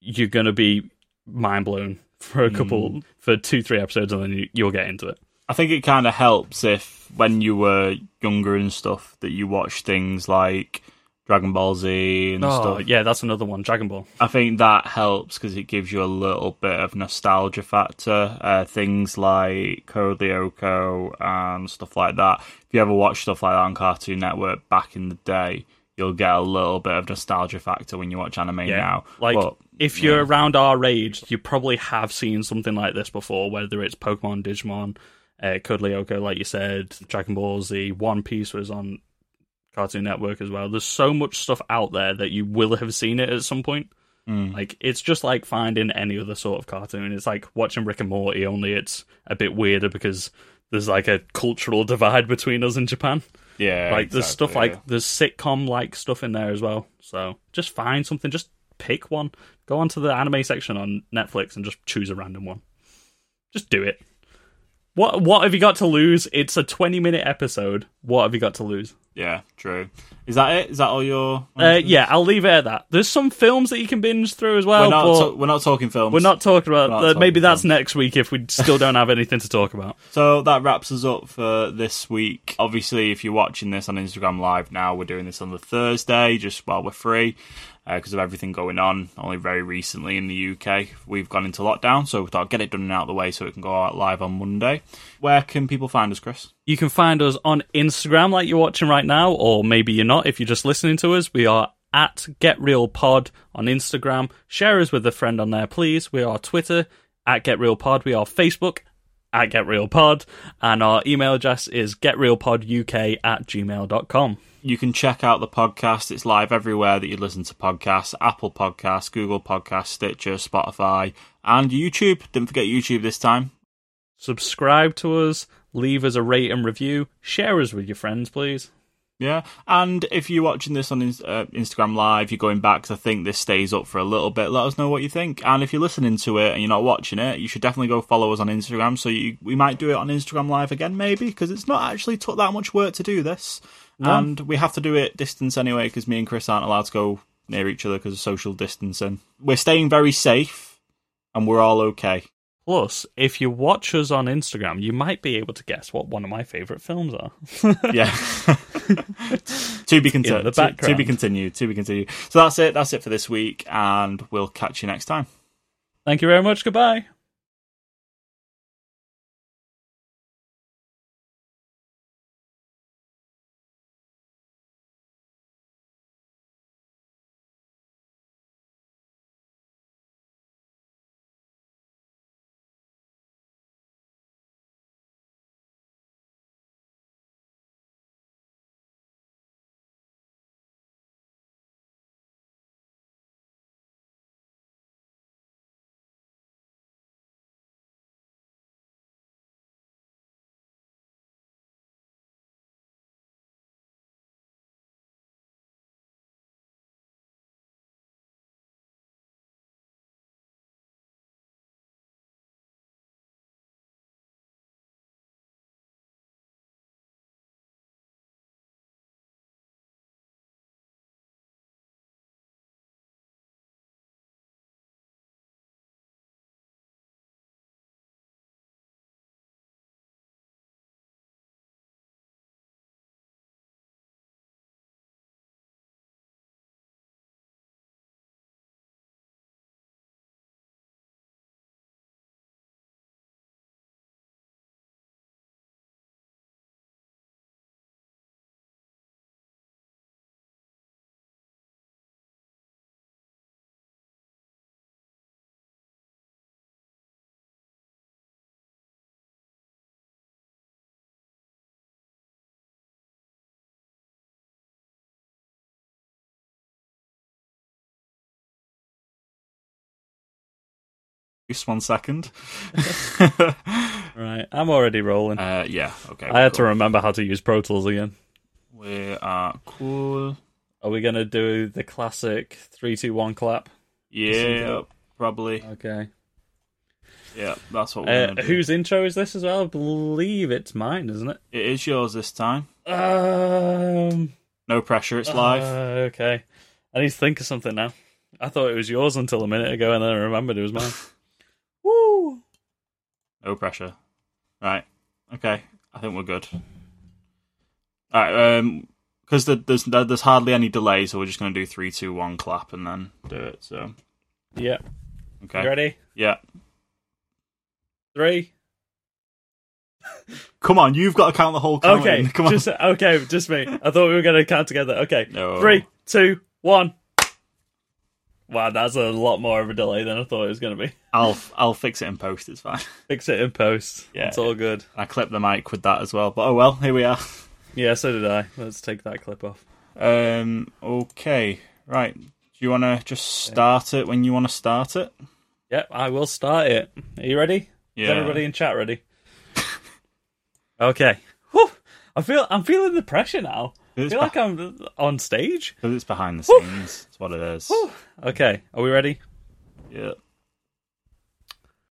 you're gonna be mind blown for a couple mm. for two, three episodes, and then you, you'll get into it. I think it kind of helps if when you were younger and stuff that you watch things like Dragon Ball Z and Oh, stuff. yeah, that's another one. Dragon Ball. I think that helps because it gives you a little bit of nostalgia factor. Uh, things like Code Lyoko and stuff like that. If you ever watch stuff like that on Cartoon Network back in the day, you'll get a little bit of nostalgia factor when you watch anime now. Like, But, if you're yeah. around our age, you probably have seen something like this before, whether it's Pokemon, Digimon, uh, Code Lyoko, like you said, Dragon Ball Z, One Piece was on Cartoon Network as well. There's so much stuff out there that you will have seen it at some point. Mm. Like, it's just like finding any other sort of cartoon. It's like watching Rick and Morty, only it's a bit weirder because there's like a cultural divide between us and Japan. yeah, like there's stuff exactly, like there's sitcom like stuff in there as well. So just find something, just pick one. Go onto the anime section on Netflix and just choose a random one. Just do it. What what have you got to lose? It's a 20 minute episode. What have you got to lose? Yeah, true. Is that it? Is that all your? Uh, yeah, I'll leave it at that. There's some films that you can binge through as well, we're not. ta- we're not talking films. we're not talking about not that. talking Maybe that's films. next week if we still don't have anything to talk about. So that wraps us up for this week. Obviously, if you're watching this on Instagram Live now, we're doing this on the Thursday, just while we're free, because of everything going on. Only very recently in the UK, we've gone into lockdown, so we thought get it done and out of the way so it can go out live on Monday. Where can people find us, Chris? You can find us on Instagram like you're watching right now, or maybe you're not if you're just listening to us. We are at GetRealPod on Instagram. Share us with a friend on there, please. We are Twitter at GetRealPod. We are Facebook at GetRealPod. And our email address is getrealpoduk at gmail.com. You can check out the podcast. It's live everywhere that you listen to podcasts Apple Podcasts, Google Podcasts, Stitcher, Spotify, and YouTube. Didn't forget YouTube this time. Subscribe to us, leave us a rate and review, share us with your friends, please. Yeah, and if you're watching this on uh, Instagram Live, you're going back 'cause I think this stays up for a little bit. Let us know what you think. And if you're listening to it and you're not watching it, you should definitely go follow us on Instagram. So you, we might do it on Instagram Live again, maybe, because it's not actually took that much work to do this. And we have to do it distance anyway, because me and Chris aren't allowed to go near each other because of social distancing. We're staying very safe, and we're all okay. Plus, if you watch us on Instagram, you might be able to guess what one of my favourite films are. Yeah. to be continued. the To, to be continued. To be continued. So that's it. That's it for this week, and we'll catch you next time. Thank you very much. Goodbye. Just one second. Right, I'm already rolling. uh, yeah. Okay. I had to remember how to use Pro Tools again. We are cool. Are we gonna do the classic three, two, one clap? Yeah. Probably. Okay. Yeah. That's what we're Uh, gonna do. whose intro is this as well? I believe it's mine, isn't it? It is yours this time. Um. No pressure. It's live. uh, okay. I need to think of something now. I thought it was yours until a minute ago, and then I remembered it was mine. No pressure. Right. Okay. I think we're good. All right. Um, because there's there's hardly any delay, so we're just going to do three, two, one, clap, and then do it. So Yeah. okay, You ready? yeah. Three. Come on, you've got to count the whole count. Okay. Come on. Just okay. Just me. I thought we were gonna count together. Okay. No. Three, two, one. Wow, that's a lot more of a delay than I thought it was gonna be. I'll I'll fix it in post. It's fine. Fix it in post. Yeah. It's all good. I clipped the mic with that as well. But oh well, here we are. Yeah, so did I. Let's take that clip off. Um. Okay. Right. Do you want to just start it when you want to start it? Yep, I will start it. Are you ready? Is Yeah. everybody in chat ready? okay. I feel I'm feeling the pressure now. I feel like I'm on stage. Because it's behind the scenes. That's what it is. Okay, are we ready? Yeah.